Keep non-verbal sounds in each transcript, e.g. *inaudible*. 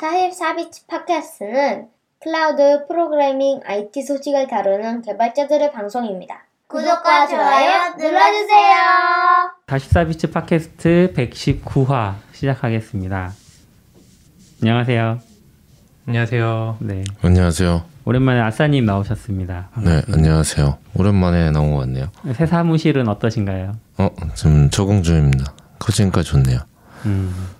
44비치 팟캐스트는 클라우드 프로그래밍 IT 소식을 다루는 개발자들의 방송입니다. 구독과 좋아요 눌러주세요. 44비치 팟캐스트 119화 시작하겠습니다. 안녕하세요. 안녕하세요. 네. 안녕하세요. 오랜만에 아싸님 나오셨습니다. 네. 안녕하세요. 오랜만에 나온 것 같네요. 새 사무실은 어떠신가요? 어, 지금 적응 중입니다. 커지니까 좋네요. 음.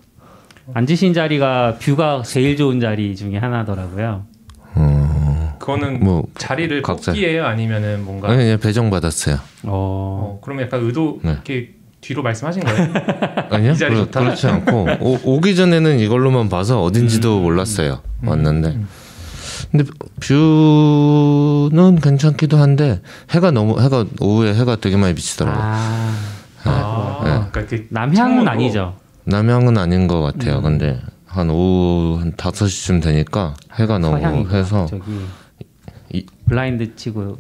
앉으신 자리가 뷰가 제일 좋은 자리 중에 하나더라고요. 어, 그거는 뭐 자리를 각자- 뽑기예요, 아니면은 뭔가 아니, 그냥 배정 받았어요. 어. 어, 그러면 약간 의도 네. 이렇게 뒤로 말씀하신 거예요? *laughs* 아니요, 좋다. 그렇지 않고 오, 기 전에는 이걸로만 봐서 어딘지도 몰랐어요. 왔는데, 근데 뷰는 괜찮기도 한데 해가 너무 해가 오후에 해가 되게 많이 비치더라고요. 아. 아, 네. 그러니까 그 남향은 아니죠. 남향은 아닌 것 같아요. 근데 한 오후 한 5시쯤 되니까 해가 너무 세서 저기 이- 블라인드 치고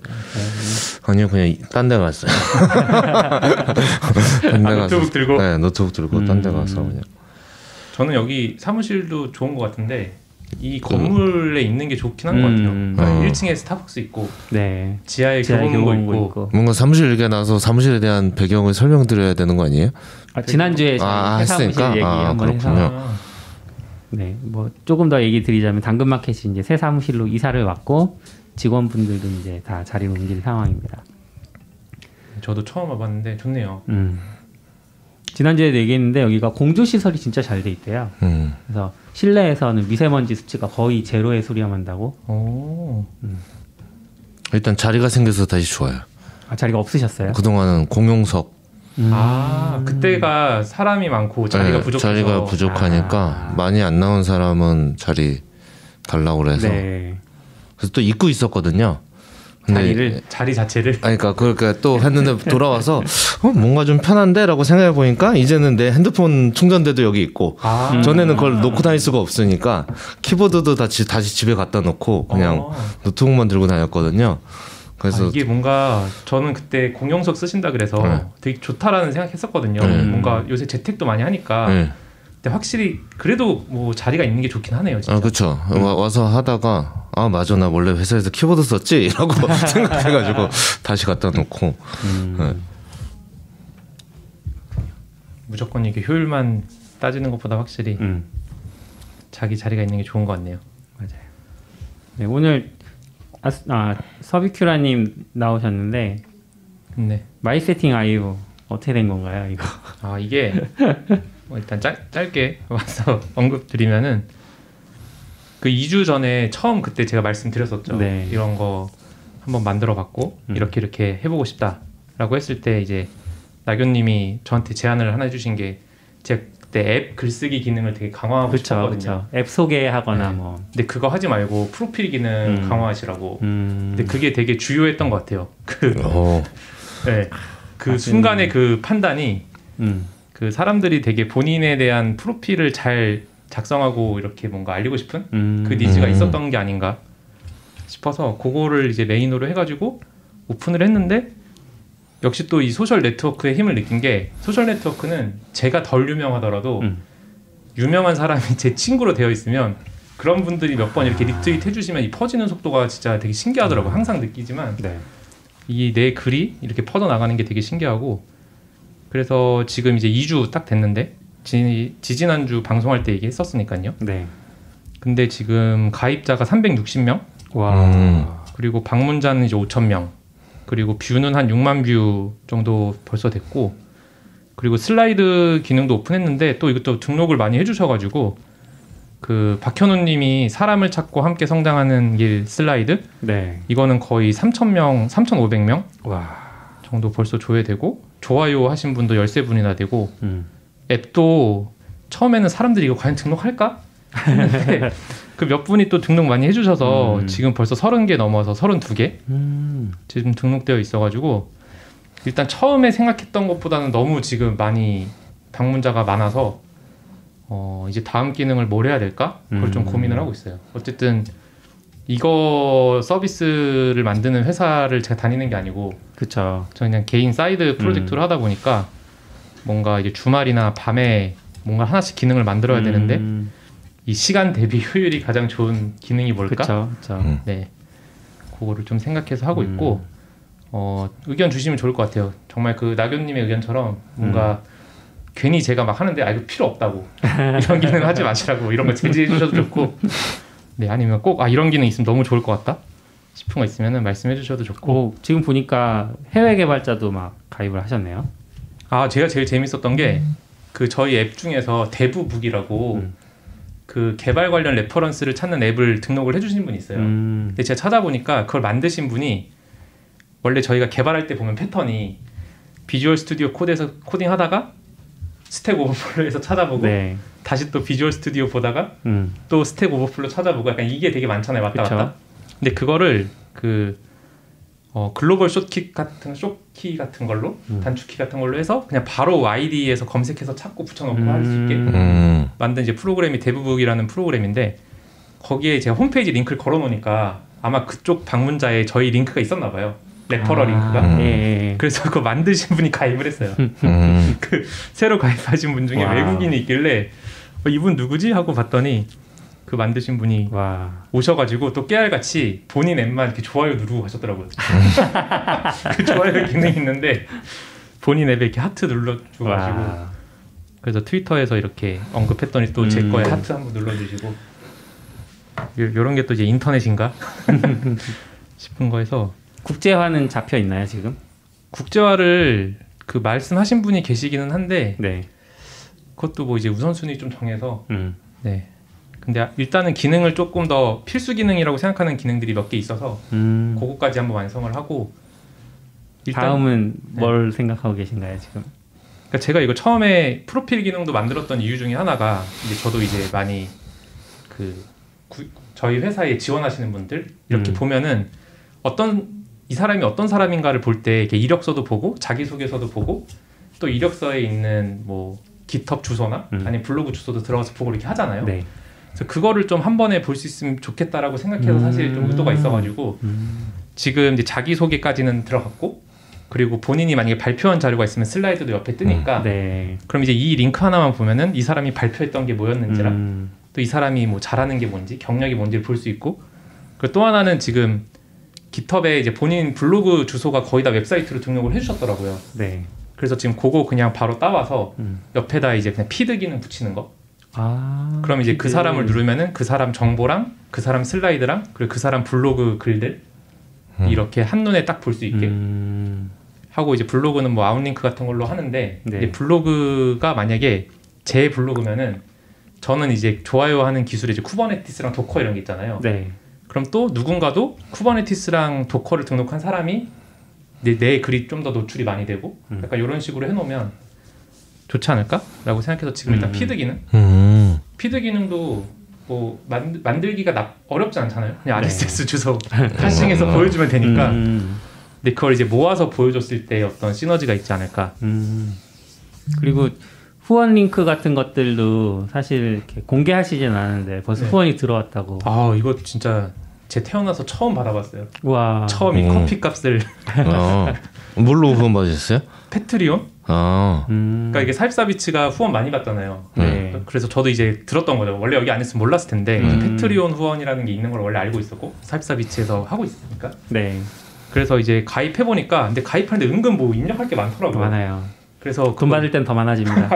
아니요 그냥 딴 데 갔어요. *laughs* 딴데 아, 노트북 들고? 네 노트북 들고 딴데 음. 가서 그냥 저는 여기 사무실도 좋은 것 같은데 이 건물에 있는 게 좋긴 한것 음. 같아요. 어. 1층에 스타벅스 있고 네. 지하에 교보문고 있고, 있고. 뭔가 사무실 얘기가 나서 사무실에 대한 배경을 설명드려야 되는 거 아니에요? 아, 지난주에 아, 새 사무실 했으니까? 얘기 아, 한번 해서 그렇군요. 아, 네, 뭐 조금 더 얘기 드리자면 당근마켓이 이제 새 사무실로 이사를 왔고 직원분들도 이제 다 자리를 옮길 상황입니다. 저도 처음 와봤는데 좋네요. 음. 지난주에도 얘기했는데 여기가 공조 시설이 진짜 잘 돼 있대요. 음. 그래서 실내에서는 미세먼지 수치가 거의 제로에 수렴한다고. 오, 일단 자리가 생겨서 다시 좋아요. 아, 자리가 없으셨어요? 그동안은 공용석 음. 아 그때가 사람이 많고 자리가 네, 부족해서 자리가 부족하니까 아. 많이 안 나온 사람은 자리 달라고 그래서 네. 그래서 또 입고 있었거든요. 근데 자리를 자리 자체를 아니 그러니까 그렇게 또 했는데 *laughs* 돌아와서 어, 뭔가 좀 편한데라고 생각해 보니까 이제는 내 핸드폰 충전대도 여기 있고 아, 음. 전에는 그걸 놓고 다닐 수가 없으니까 키보드도 다시 다시 집에 갖다 놓고 그냥 어. 노트북만 들고 다녔거든요. 그래서 아, 이게 뭔가 저는 그때 공용석 쓰신다 그래서 네. 되게 좋다라는 생각했었거든요. 네. 뭔가 요새 재택도 많이 하니까. 네. 근데 확실히 그래도 뭐 자리가 있는 게 좋긴 하네요. 진짜. 아 그렇죠. 와서 하다가 아 맞아 나 원래 회사에서 키보드 썼지 *laughs* 이라고 *laughs* 생각해가지고 다시 갖다 놓고 음. 네. 무조건 이게 효율만 따지는 것보다 확실히 음. 자기 자리가 있는 게 좋은 것 같네요. 맞아요. 네, 오늘 아, 아 서비큐라님 나오셨는데 네. mysetting.io 어떻게 된 건가요 이거? 아 이게 뭐 일단 짧, 짧게 와서 *laughs* 언급 드리면은 그 2주 전에 처음 그때 제가 말씀드렸었죠. 네. 이런 거 한번 만들어봤고 음. 이렇게 이렇게 해보고 싶다라고 했을 때 이제 나교님이 저한테 제안을 하나 해주신 게 제가 그때 앱 글쓰기 기능을 되게 강화하고 그렇죠, 싶었거든요. 그렇죠. 앱 소개하거나 네. 뭐. 근데 그거 하지 말고 프로필 기능 음. 강화하시라고. 음. 근데 그게 되게 주요했던 것 같아요. 그, 어, *laughs* 네. 그 아, 순간의 그 판단이 음. 그 사람들이 되게 본인에 대한 프로필을 잘 작성하고 이렇게 뭔가 알리고 싶은 음. 그 니즈가 음. 있었던 게 아닌가 싶어서 그거를 이제 메인으로 해가지고 오픈을 했는데 역시 또 이 소셜 네트워크의 힘을 느낀 게 소셜 네트워크는 제가 덜 유명하더라도 음. 유명한 사람이 *laughs* 제 친구로 되어 있으면 그런 분들이 몇 번 이렇게 리트윗 해주시면 이 퍼지는 속도가 진짜 되게 신기하더라고요. 항상 느끼지만 네. 이 내 글이 이렇게 퍼져 나가는 게 되게 신기하고 그래서 지금 이제 2주 딱 됐는데 지, 지지난주 방송할 때 얘기했었으니까요. 네. 근데 지금 가입자가 360명 와. 음. 그리고 방문자는 이제 5천 명 그리고 뷰는 한 6만 뷰 정도 벌써 됐고 그리고 슬라이드 기능도 오픈했는데 또 이것도 등록을 많이 해주셔가지고 그 박현우님이 사람을 찾고 함께 성장하는 길 슬라이드 네. 이거는 거의 3천 명, 3,500명 와. 정도 벌써 조회되고 좋아요 하신 분도 13분이나 되고 음. 앱도 처음에는 사람들이 이거 과연 등록할까? 했는데 *laughs* 그 몇 분이 또 등록 많이 해주셔서 음. 지금 벌써 30개 넘어서 32개 음. 지금 등록되어 있어가지고 일단 처음에 생각했던 것보다는 너무 지금 많이 방문자가 많아서 어 이제 다음 기능을 뭘 해야 될까? 그걸 좀 음. 고민을 하고 있어요. 어쨌든 이거 서비스를 만드는 회사를 제가 다니는 게 아니고 그쵸. 저는 그냥 개인 사이드 프로젝트를 하다 보니까 뭔가 이제 주말이나 밤에 뭔가 하나씩 기능을 만들어야 되는데 음. 이 시간 대비 *laughs* 효율이 가장 좋은 기능이 뭘까? 그렇죠. 그렇죠. 음. 네, 그거를 좀 생각해서 하고 음. 있고 어, 의견 주시면 좋을 것 같아요. 정말 그 나교님의 의견처럼 뭔가 괜히 제가 막 하는데 아 이거 필요 없다고 *laughs* 이런 기능 하지 마시라고 이런 거 제지해 주셔도 좋고 네 아니면 꼭 아 이런 기능 있으면 너무 좋을 것 같다 싶은 거 있으면은 말씀해 주셔도 좋고 오, 지금 보니까 해외 개발자도 막 가입을 하셨네요. 아 제가 제일 재밌었던 게 그 저희 앱 중에서 Devbook이라고 음. 그 개발 관련 reference를 찾는 앱을 등록을 해주신 분이 있어요. 음. 근데 제가 찾아보니까 그걸 만드신 분이 원래 저희가 개발할 때 보면 패턴이 Visual Studio Code에서 코딩 하다가 Stack Overflow에서 찾아보고 네. 다시 또 Visual Studio 보다가 음. 또 Stack Overflow 찾아보고 약간 이게 되게 많잖아요 왔다 그쵸. 갔다 근데 그거를 그 어, 글로벌 shortkey 같은 shortkey 같은 걸로 음. 단축키 같은 걸로 해서 그냥 바로 IDE에서 검색해서 찾고 붙여놓고 할수 있게 음. 음. 만든 이제 프로그램이 Devbook이라는 프로그램인데 거기에 제가 홈페이지 링크를 걸어놓으니까 아마 그쪽 방문자에 저희 링크가 있었나 봐요 referral 링크가 아, 예, 예. 그래서 그거 만드신 분이 가입을 했어요 음. *laughs* 그 새로 가입하신 분 중에 와. 외국인이 있길래 어, 이분 누구지 하고 봤더니 그 만드신 분이 와. 오셔가지고 또 깨알같이 본인 앱만 이렇게 좋아요 누르고 가셨더라고요. *laughs* 그 좋아요 기능이 있는데 본인 앱에 이렇게 하트 눌러주가지고 와. 그래서 트위터에서 이렇게 언급했더니 또제 음. 거에 하트 한번 눌러주시고 요, 요런 게 또 이제 인터넷인가 *laughs* 싶은 거에서 국제화는 잡혀 있나요 지금? 국제화를 그 말씀하신 분이 계시기는 한데 네. 그것도 뭐 이제 우선순위 좀 정해서 음. 네. 근데 일단은 기능을 조금 더 필수 기능이라고 생각하는 기능들이 몇 개 있어서 음. 그거까지 한번 완성을 하고 일단 다음은 네. 뭘 생각하고 계신가요 지금? 그러니까 제가 이거 처음에 프로필 기능도 만들었던 이유 중에 하나가 이제 저도 이제 많이 그 구- 저희 회사에 지원하시는 분들 이렇게 음. 보면은 어떤 이 사람이 어떤 사람인가를 볼 때 이렇게 이력서도 보고 자기소개서도 보고 또 이력서에 있는 뭐 깃헙 주소나 음. 아니면 블로그 주소도 들어가서 보고 이렇게 하잖아요. 네. 그래서 그거를 좀 한 번에 볼 수 있으면 좋겠다라고 생각해서 음. 사실 좀 의도가 있어가지고 음. 지금 이제 자기 소개까지는 들어갔고 그리고 본인이 만약에 발표한 자료가 있으면 슬라이드도 옆에 뜨니까 네. 그럼 이제 이 링크 하나만 보면은 이 사람이 발표했던 게 뭐였는지랑 음. 또 이 사람이 뭐 잘하는 게 뭔지 경력이 뭔지를 볼 수 있고 그리고 또 하나는 지금 GitHub에 이제 본인 블로그 주소가 거의 다 웹사이트로 등록을 해주셨더라고요. 네. 그래서 지금 그거 그냥 바로 따와서 음. 옆에다 이제 그냥 feed 기능 붙이는 거. 아. 그럼 이제 그 feed. 사람을 누르면은 그 사람 정보랑 그 사람 슬라이드랑 그리고 그 사람 블로그 글들 음. 이렇게 한 눈에 딱 볼 수 있게 음. 하고 이제 블로그는 뭐 outlink 같은 걸로 하는데 네. 블로그가 만약에 제 블로그면은 저는 이제 좋아요 하는 기술에 이제 Kubernetes랑 Docker 이런 게 있잖아요. 네. 그럼 또 누군가도 Kubernetes랑 Docker를 등록한 사람이 내, 내 글이 좀 더 노출이 많이 되고 음. 약간 이런 식으로 해놓으면 좋지 않을까라고 생각해서 지금 일단 음. feed 기능 음. feed 기능도 뭐 만, 만들기가 나, 어렵지 않잖아요. 그냥 네. RSS 주소 하싱해서 보여주면 되니까. 음. 근데 그걸 이제 모아서 보여줬을 때 어떤 시너지가 있지 않을까. 음. 그리고 후원 링크 같은 것들도 사실 이렇게 공개하시진 않았는데 벌써 네. 후원이 들어왔다고. 아 이거 진짜 제 태어나서 처음 받아봤어요. 와. 처음 이 음. 커피 값을 어. 뭘로 후원 받으셨어요? *laughs* 페트리온? 아. 음. 그러니까 이게 사립사비츠가 후원 많이 받잖아요. 네. 그래서 저도 이제 들었던 거죠. 원래 여기 안 했으면 몰랐을 텐데 음. 페트리온 후원이라는 게 있는 걸 원래 알고 있었고 사립사비츠에서 하고 있으니까. 네. 그래서 이제 가입해 보니까 근데 가입하는데 은근 뭐 입력할 게 많더라고요. 많아요. 그래서 돈 받을 땐 더 많아집니다.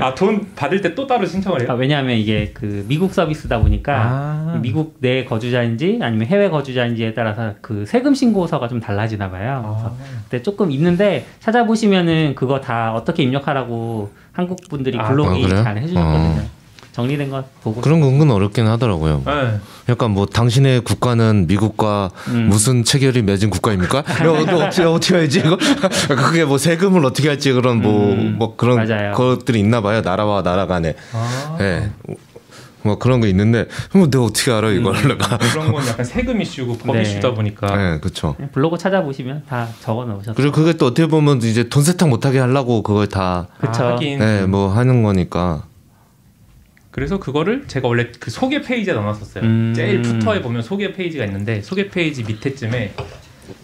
아 돈 받을 때 또 따로 신청을 해요? 아, 왜냐하면 이게 그 미국 서비스다 보니까 아. 미국 내 거주자인지 아니면 해외 거주자인지에 따라서 그 세금 신고서가 좀 달라지나 봐요. 아. 그래서 그때 조금 있는데 찾아보시면은 그거 다 어떻게 입력하라고 한국 분들이 아, 블로그에 아? 잘 해주셨거든요. 정리된 거 보고. 그런 거 은근 어렵긴 하더라고요. 네. 약간 뭐 당신의 국가는 미국과 음. 무슨 체결이 맺은 국가입니까? *laughs* 이거 어떻게 어떻게 해야지 이거? *laughs* 그게 뭐 세금을 어떻게 할지 그런 뭐뭐 음. 그런 맞아요. 것들이 있나 봐요. 나라와 나라 간에. 아. 예. 뭐 그런 거 있는데 뭐 내가 어떻게 알아 이걸 음. 내가. *laughs* 그런 건 약간 세금 이슈고 법 네. 이슈다 보니까 예, 그렇죠. 블로그 찾아보시면 다 적어 놓으셨어요. 그리고 그게 또 어떻게 보면 이제 돈 세탁 못하게 하려고 그걸 다, 그쵸. 아, 하긴 예, 뭐 하는 거니까. 그래서 그거를 제가 원래 그 소개 페이지에 넣어놨었어요. 음. 제일 footer에 보면 소개 페이지가 있는데 소개 페이지 밑에쯤에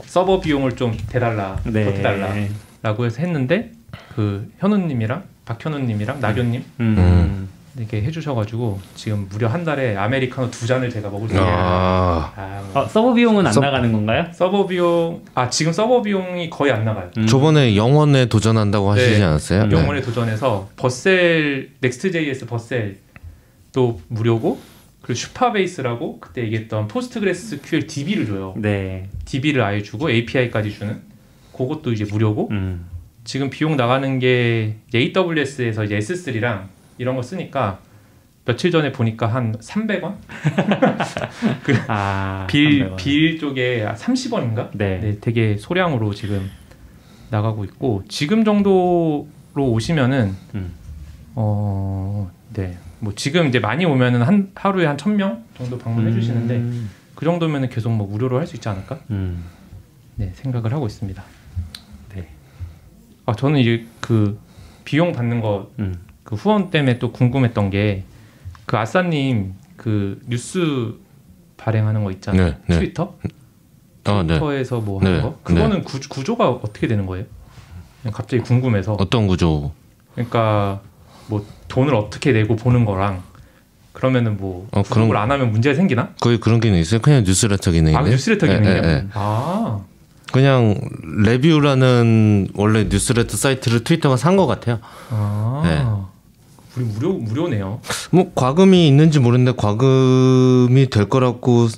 서버 비용을 좀 대달라, 네. 보태달라라고 해서 했는데 그 현우님이랑 박현우님이랑 나교님 음. 음. 이렇게 해주셔가지고 지금 무려 한 달에 아메리카노 두 잔을 제가 먹을 수 있어요. 아, 아, 뭐 어, 서버 비용은 안 서- 나가는 건가요? 서버 비용 아 지금 서버 비용이 거의 안 나가요. 음. 저번에 영원에 도전한다고 하시지 네. 않았어요? 네. 영원에 도전해서 Vercel Next.js Vercel 또 무료고 그리고 Supabase라고 그때 얘기했던 PostgreSQL DB를 줘요. 네. DB를 아예 주고 API까지 주는 그것도 이제 무료고 음. 지금 비용 나가는 게 AWS에서 이제 S3랑 이런 거 쓰니까 며칠 전에 보니까 한 300원? *laughs* 아. 빌, 300원. 빌 쪽에 30원인가? 네. 네, 되게 소량으로 지금 나가고 있고 지금 정도로 오시면은 음. 어, 네. 뭐 지금 이제 많이 오면은 한 하루에 한 1000명 정도 방문해 주시는데 음. 그 정도면은 계속 뭐 무료로 할 수 있지 않을까? 음. 네, 생각을 하고 있습니다. 네. 아, 저는 이제 그 비용 받는 거 음. 그 후원 때문에 또 궁금했던 게 그 아싸 님 그 뉴스 발행하는 거 있잖아요. 네, 네. 트위터? 아, 네. 트위터에서 뭐 하는 네, 거? 그거는 구, 구조가 어떻게 되는 거예요? 갑자기 궁금해서. 어떤 구조? 그러니까 뭐 돈을 어떻게 내고 보는 거랑 그러면은 뭐 어, 그런- 안 하면 문제가 생기나? 거의 그런 기능 있어요. 그냥 뉴스레터 기능인데. 아 뉴스레터 네, 기능이요? 네, 네. 아 그냥 Revue라는 원래 뉴스레터 사이트를 트위터가 산 것 같아요. 아. 네. 우리 무료 무료네요. 뭐 과금이 있는지 모르는데 과금이 될 거라고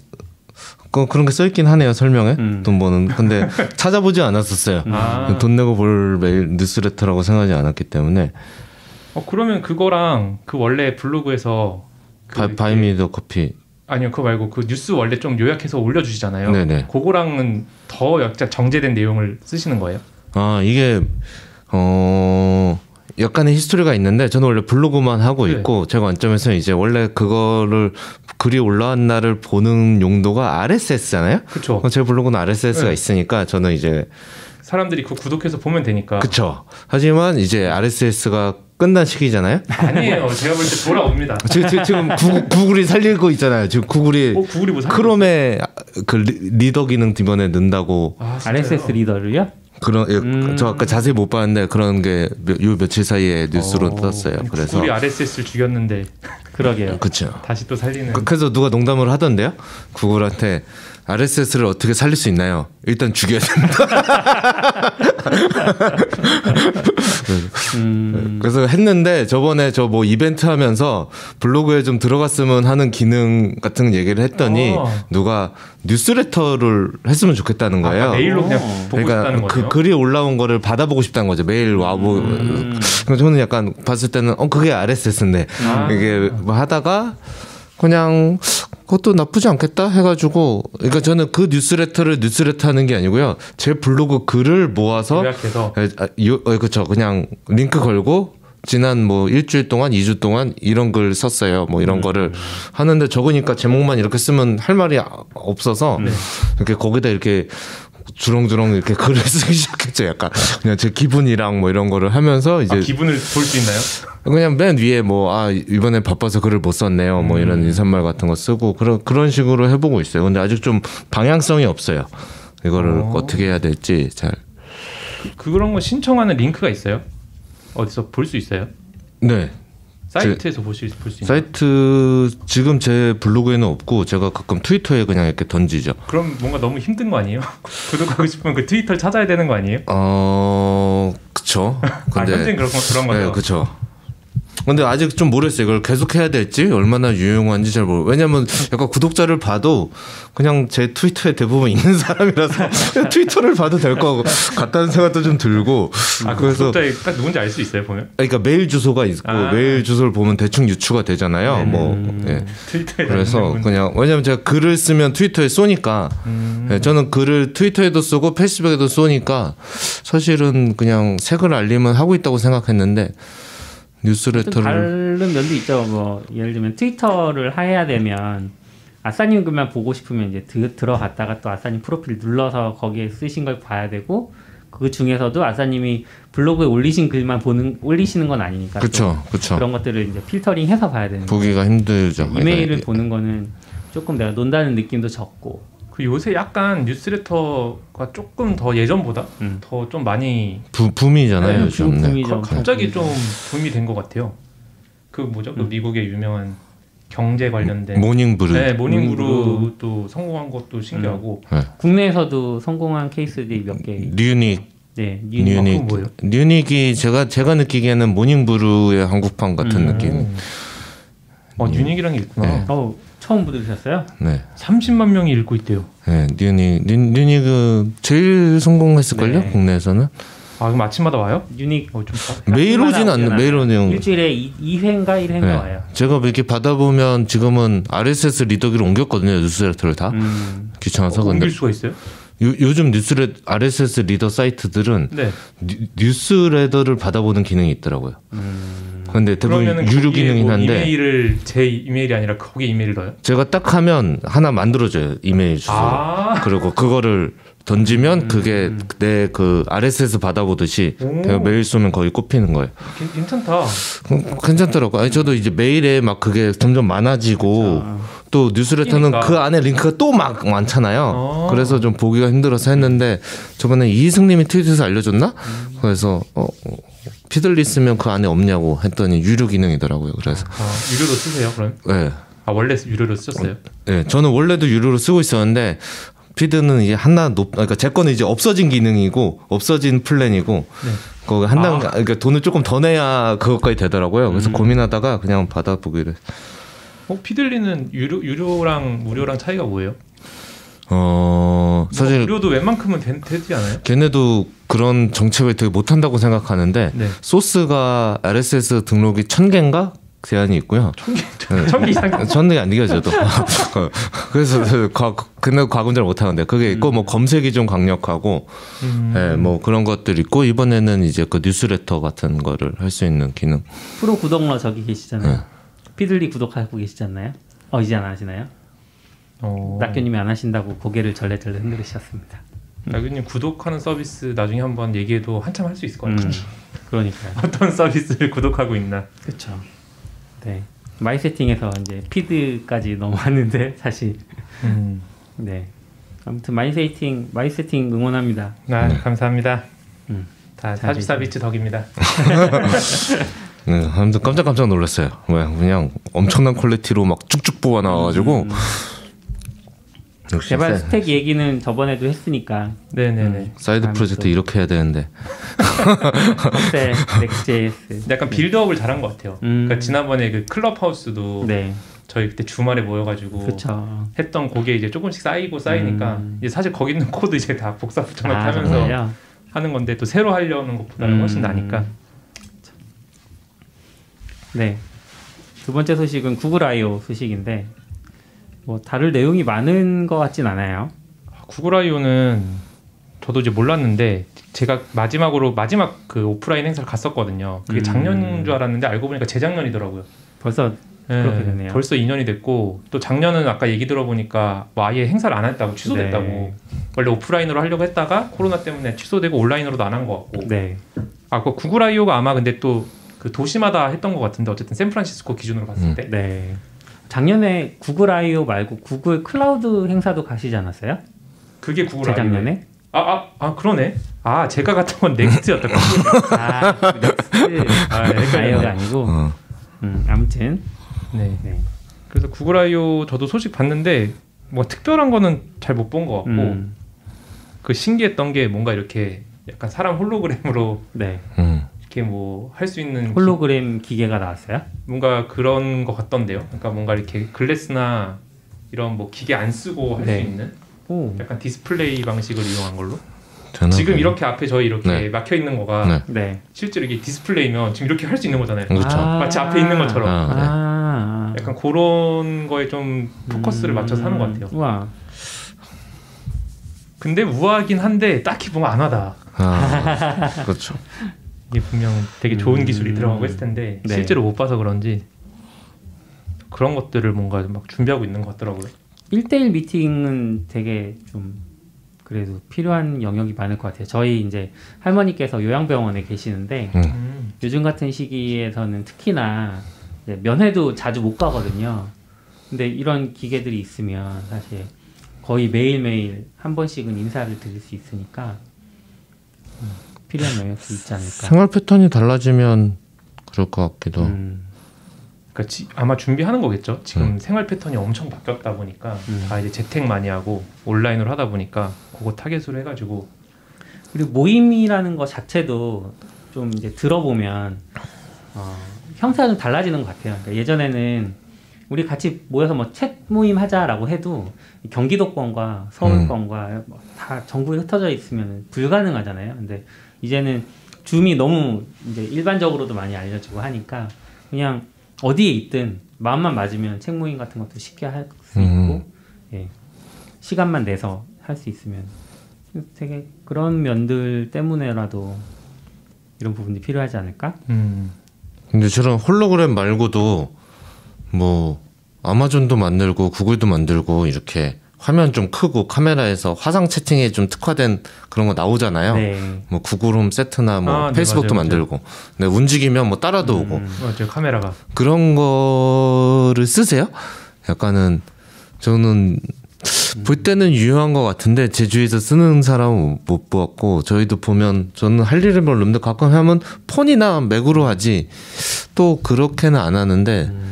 그- 그런 게 써있긴 하네요 설명에 음. 돈 버는 근데 *laughs* 찾아보지 않았었어요 아. 돈 내고 볼 메일 뉴스레터라고 생각하지 않았기 때문에 어 그러면 그거랑 그 원래 블로그에서 그 바, Buy Me a Coffee 아니요 그거 말고 그 뉴스 원래 좀 요약해서 올려주시잖아요. 네네. 그거랑은 더 약간 정제된 내용을 쓰시는 거예요? 아 이게 어 약간의 히스토리가 있는데 저는 원래 블로그만 하고 네. 있고 제 관점에서 이제 원래 그거를 글이 올라온 날을 보는 용도가 RSS잖아요. 그렇죠. 제 블로그는 RSS가 네. 있으니까 저는 이제 사람들이 그 구독해서 보면 되니까. 그쵸. 하지만 이제 RSS가 끝난 시기잖아요. 아니에요. 제가 볼 때 돌아옵니다. 지금, 지금- 구, 구글이 살리고 있잖아요. 지금 구글이 어 구글이 뭐 사- 크롬에 그 리- 리더 기능 뒤번에 넣는다고 아? RSS 리더를요? 그런 예, 음. 저 아까 자세히 못 봤는데 그런 게 요 며칠 사이에 뉴스로 어, 떴어요. 그래서 구글이 RSS를 죽였는데 그러게요. 그쵸. 다시 또 살리는. 그- 그래서 누가 농담을 하던데요. 구글한테 RSS를 어떻게 살릴 수 있나요? 일단 죽여야 된다. 음. 그래서 했는데 저번에 저 뭐 이벤트 하면서 블로그에 좀 들어갔으면 하는 기능 같은 얘기를 했더니 어. 누가 뉴스레터를 했으면 좋겠다는 거예요. 아, 메일로 그냥 어. 보고 싶다는 그러니까 그 거죠. 글이 올라온 거를 받아보고 싶다는 거죠. 메일 와보. 음. 그래서 저는 약간 봤을 때는 어 그게 RSS인데 아. 이게 뭐 하다가 그냥 그것도 나쁘지 않겠다 해가지고 그러니까 저는 그 뉴스레터를 뉴스레터 하는 게 아니고요. 제 블로그 글을 모아서 요약해서 에, 아, 요, 어, 그쵸. 그냥 링크 걸고 지난 뭐 일주일 동안, 이 주 동안 이런 글 썼어요. 뭐 이런 거를 하는데 적으니까 제목만 이렇게 쓰면 할 말이 아- 없어서 이렇게 거기다 이렇게 주렁주렁 이렇게 *laughs* 글을 쓰기 시작했죠. 약간 그냥 제 기분이랑 뭐 이런 거를 하면서 이제 아, 기분을 볼 수 있나요? 그냥 맨 위에 뭐 아 이번에 바빠서 글을 못 썼네요. 뭐 이런 인사말 같은 거 쓰고 그런 그런 식으로 해보고 있어요. 근데 아직 좀 방향성이 없어요. 이거를 어. 어떻게 해야 될지 잘. 그런 거 신청하는 링크가 있어요? 어디서 볼 수 있어요? 네. 사이트에서 보실 볼수 있나요? 사이트 지금 제 블로그에는 없고 제가 가끔 트위터에 그냥 이렇게 던지죠. 그럼 뭔가 너무 힘든 거 아니에요? *laughs* 구독하고 싶으면 그 트위터를 찾아야 되는 거 아니에요? 어, 그쵸. 아, 근데 현재 그런 거 그런 거죠. 네, 그쵸. 근데 아직 좀 모르겠어요. 이걸 계속 해야 될지 얼마나 유용한지 잘 모르. 왜냐면 약간 구독자를 봐도 그냥 제 트위터에 대부분 있는 *laughs* 사람이라서 트위터를 봐도 될 거 같다는 생각도 좀 들고. 아, 그 그래서 딱 누군지 알 수 있어요 보면? 그러니까 메일 주소가 있고 아. 메일 주소를 보면 대충 유추가 되잖아요. 네네. 뭐 음. 예. 트위터에 그래서. 그냥 왜냐면 제가 글을 쓰면 트위터에 쏘니까 음. 네, 저는 글을 트위터에도 쓰고 페이스북에도 쏘니까 사실은 그냥 색을 알림은 하고 있다고 생각했는데 좀 뉴스레터를 다른 면도 있죠. 뭐 예를 들면 트위터를 해야 되면 아싸님 글만 보고 싶으면 이제 드, 들어갔다가 또 아싸님 프로필 눌러서 거기에 쓰신 걸 봐야 되고 그 중에서도 아싸님이 블로그에 올리신 글만 보는 올리시는 건 아니니까 또 그렇죠, 그렇죠. 그런 것들을 이제 필터링해서 봐야 되는 거예요. 보기가 힘들죠. 이메일을 그러니까 보는 거는 조금 내가 논다는 느낌도 적고 그 요새 약간 뉴스레터가 조금 더 예전보다 음. 더좀 많이 부, 붐이잖아요. 네, 요즘. 붐- 네. 붐이죠. 가- 갑자기 좀 붐이 된 것 같아요. 그 뭐죠? 그 미국의 유명한 경제 관련된 모닝브루. 네, 모닝브루. 모닝브루도 성공한 것도 신기하고 국내에서도 성공한 케이스들이 몇 개. 뉴닉 네, 뉴- 뉴닉 뭐예요? 뉴닉 이 제가 제가 느끼기에는 Morning Brew의 한국판 같은 음. 느낌. 어, 뉴닉이라는 게 있구나. 네. 어, 처음 들으셨어요? 네. 30만 명이 읽고 있대요. 네, 뉴닉 뉴, 뉴닉은 제일 성공했을걸요 네. 국내에서는 아, 그럼 아침마다 와요? 뉴닉 어, 좀 봐. 매일 오진 않는 매일 오는 일주일에 2, 회인가 1회인가 네. 와요. 제가 이렇게 받아보면 지금은 RSS reader기로 옮겼거든요 뉴스레터를 다 음, 귀찮아서 어, 근데 옮길 수가 있어요? 요, 요즘 뉴스레 RSS reader 사이트들은 네. 뉴, 뉴스레터를 받아보는 기능이 있더라고요. 음, 근데 대부분 유료 기능이긴 뭐 한데 이메일을 제 이메일이 아니라 거기에 이메일을 넣어요? 제가 딱 하면 하나 만들어줘요 이메일 주소. 아, 그리고 그거를 던지면 그게 내 그 RSS 받아보듯이 메일 쏘면 거기 꽂히는 거예요. 괜- 괜찮다. 어, 괜찮더라고. 아니 저도 이제 메일에 막 그게 점점 많아지고 또 뉴스레터는 끼니까. 그 안에 링크가 또 막 많잖아요. 어. 그래서 좀 보기가 힘들어서 했는데 저번에 이승님이 tweet에서 알려줬나? 그래서 어, 어, Feedly 쓰면 그 안에 없냐고 했더니 유료 기능이더라고요. 그래서 아, 유료로 쓰세요, 그럼? 네. 아, 원래 유료로 쓰셨어요? 네, 저는 원래도 유료로 쓰고 있었는데 피드는 이제 하나 높, 그러니까 제 거는 이제 없어진 기능이고 없어진 플랜이고 네. 거기 한 단, 그러니까 돈을 조금 더 내야 그것까지 되더라고요. 그래서 음. 고민하다가 그냥 받아보기를. 어, 피들리는 유료, 유료랑 무료랑 차이가 뭐예요? 어 사실 무료도 웬만큼은 되, 되지 않아요? 걔네도 그런 정책을 되게 못한다고 생각하는데 네. 소스가 RSS 등록이 천 개인가 제한이 있고요. 천개 네. 천개 이상. 천개 안 이겨져도. *laughs* 그래서 그 과, 근데 과금절 못하는데 그게 있고 뭐 검색이 좀 강력하고 음. 예, 뭐 그런 것들 있고 이번에는 이제 그 뉴스레터 같은 거를 할 수 있는 기능. 프로 구독러 저기 계시잖아요. 네. Feedly 구독하고 계시지 않나요? 어, 이제 안 하시나요? 어. 낙교님이 안 하신다고 고개를 절레절레 흔들으셨습니다. 나균님 구독하는 서비스 나중에 한번 얘기해도 한참 할 수 있을 것 음, 같아요. 그러니까요. *laughs* 어떤 서비스를 구독하고 있나? 그렇죠. 네. mysetting에서 이제 feed까지 넘어왔는데 *laughs* 사실 음. 네. 아무튼 mysetting mysetting 응원합니다. 아, 감사합니다. 음. 다잘 44비트 덕입니다. *laughs* 네, 아무튼 깜짝깜짝 놀랐어요. 왜 그냥 엄청난 quality로 막 쭉쭉 뽑아 나와가지고 음, 역시 개발 세- 스택 얘기는 저번에도 했으니까 네네네. 사이드 다음에 프로젝트 또. 이렇게 해야 되는데 *laughs* 세 Next.js 약간 build-up을 잘한 것 같아요. 음. 그러니까 지난번에 그 Clubhouse도 네 저희 그때 주말에 모여가지고 그렇죠. 했던 거에 이제 조금씩 쌓이고 쌓이니까 음. 이제 사실 거기 있는 코드 이제 다 복사 붙여넣기 아, 하면서 정말요? 하는 건데 또 새로 하려는 것보다는 훨씬 음. 나니까 네. 두 번째 소식은 구글 I/O 소식인데 뭐 다룰 내용이 많은 것 같진 않아요. 구글 I/O는 저도 이제 몰랐는데 제가 마지막으로 마지막 그 오프라인 행사를 갔었거든요. 그게 음. 작년인 줄 알았는데 알고 보니까 재작년이더라고요. 벌써 예, 그렇게 되네요. 벌써 2년이 됐고 또 작년은 아까 얘기 들어보니까 뭐 아예 행사를 안 했다고 취소됐다고 네. 원래 오프라인으로 하려고 했다가 코로나 때문에 취소되고 온라인으로도 안 한 것 같고 네. 아, 그 구글 I/O가 아마 근데 또 그 도시마다 했던 것 같은데 어쨌든 샌프란시스코 기준으로 봤을 음. 때 네. 작년에 구글 I/O 말고 구글 클라우드 행사도 가시지 않았어요? 그게 구글 I/O. 재작년에? 아, 아, 아 그러네. 아, 제가 갔던 건 Next였다. *laughs* 아, Next 아. I/O가 아니고. 어. 음, 아무튼 네. 네. 그래서 구글 I/O 저도 소식 봤는데 뭐 특별한 거는 잘 못 본 것 같고 음, 그 신기했던 게 뭔가 이렇게 약간 사람 홀로그램으로 네. 음. 이렇게 뭐 할 수 있는 기- 홀로그램 기계가 나왔어요? 뭔가 그런 것 같던데요. 그러니까 뭔가 이렇게 glass나 이런 뭐 기계 안 쓰고 할수 네. 있는 오. 약간 디스플레이 방식을 이용한 걸로 지금 보네. 이렇게 앞에 저희 이렇게 네. 막혀 있는 거가 네. 네. 실제로 이게 디스플레이면 지금 이렇게 할 수 있는 거잖아요. 그렇죠. 마치 앞에 있는 것처럼. 아, 네. 아. 약간 그런 거에 좀 포커스를 맞춰서 하는 것 같아요. 와. 근데 우아하긴 한데 딱히 보면 안 하다. 아, 그렇죠. 이게 분명 되게 좋은 음. 기술이 들어가고 했을 텐데 네. 실제로 못 봐서 그런지 그런 것들을 뭔가 막 준비하고 있는 것 같더라고요. 1대1 미팅은 되게 좀 그래도 필요한 영역이 많을 것 같아요. 저희 이제 할머니께서 요양병원에 계시는데 음. 요즘 같은 시기에서는 특히나 이제 면회도 자주 못 가거든요. 근데 이런 기계들이 있으면 사실 거의 매일매일 한 번씩은 인사를 드릴 수 있으니까 음, 필요한 영역이 있지 않을까. 생활 패턴이 달라지면 그럴 것 같기도. 음, 그러니까 지- 아마 준비하는 거겠죠. 지금 음. 생활 패턴이 엄청 바뀌었다 보니까 음. 다 이제 재택 많이 하고 온라인으로 하다 보니까 그거 타겟으로 해가지고 그리고 모임이라는 것 자체도 좀 이제 들어보면 어, 형태가 좀 달라지는 것 같아요. 그러니까 예전에는 우리 같이 모여서 뭐 책 모임 하자라고 해도 경기도권과 서울권과 뭐다 전국에 흩어져 있으면 불가능하잖아요. 근데 이제는 줌이 너무 이제 일반적으로도 많이 알려지고 하니까 그냥 어디에 있든 마음만 맞으면 책 모임 같은 것도 쉽게 할 수 있고 음. 예. 시간만 내서 할 수 있으면 되게 그런 면들 때문에라도 이런 부분이 필요하지 않을까? 음. 근데 저런 홀로그램 말고도 뭐 아마존도 만들고 구글도 만들고 이렇게 화면 좀 크고 카메라에서 화상 채팅에 좀 특화된 그런 거 나오잖아요. 네. 뭐 구글 홈 세트나 뭐 아, 네, 페이스북도 맞아요, 맞아요. 만들고. 근데 움직이면 뭐 따라도 오고. 음. 맞아요 카메라가 그런 거를 쓰세요? 약간은 저는 볼 때는 유용한 것 같은데 제 주위에서 쓰는 사람은 못 보았고 저희도 보면 저는 할 일을 별로 없는데 가끔 하면 폰이나 맥으로 하지 또 그렇게는 안 하는데 이게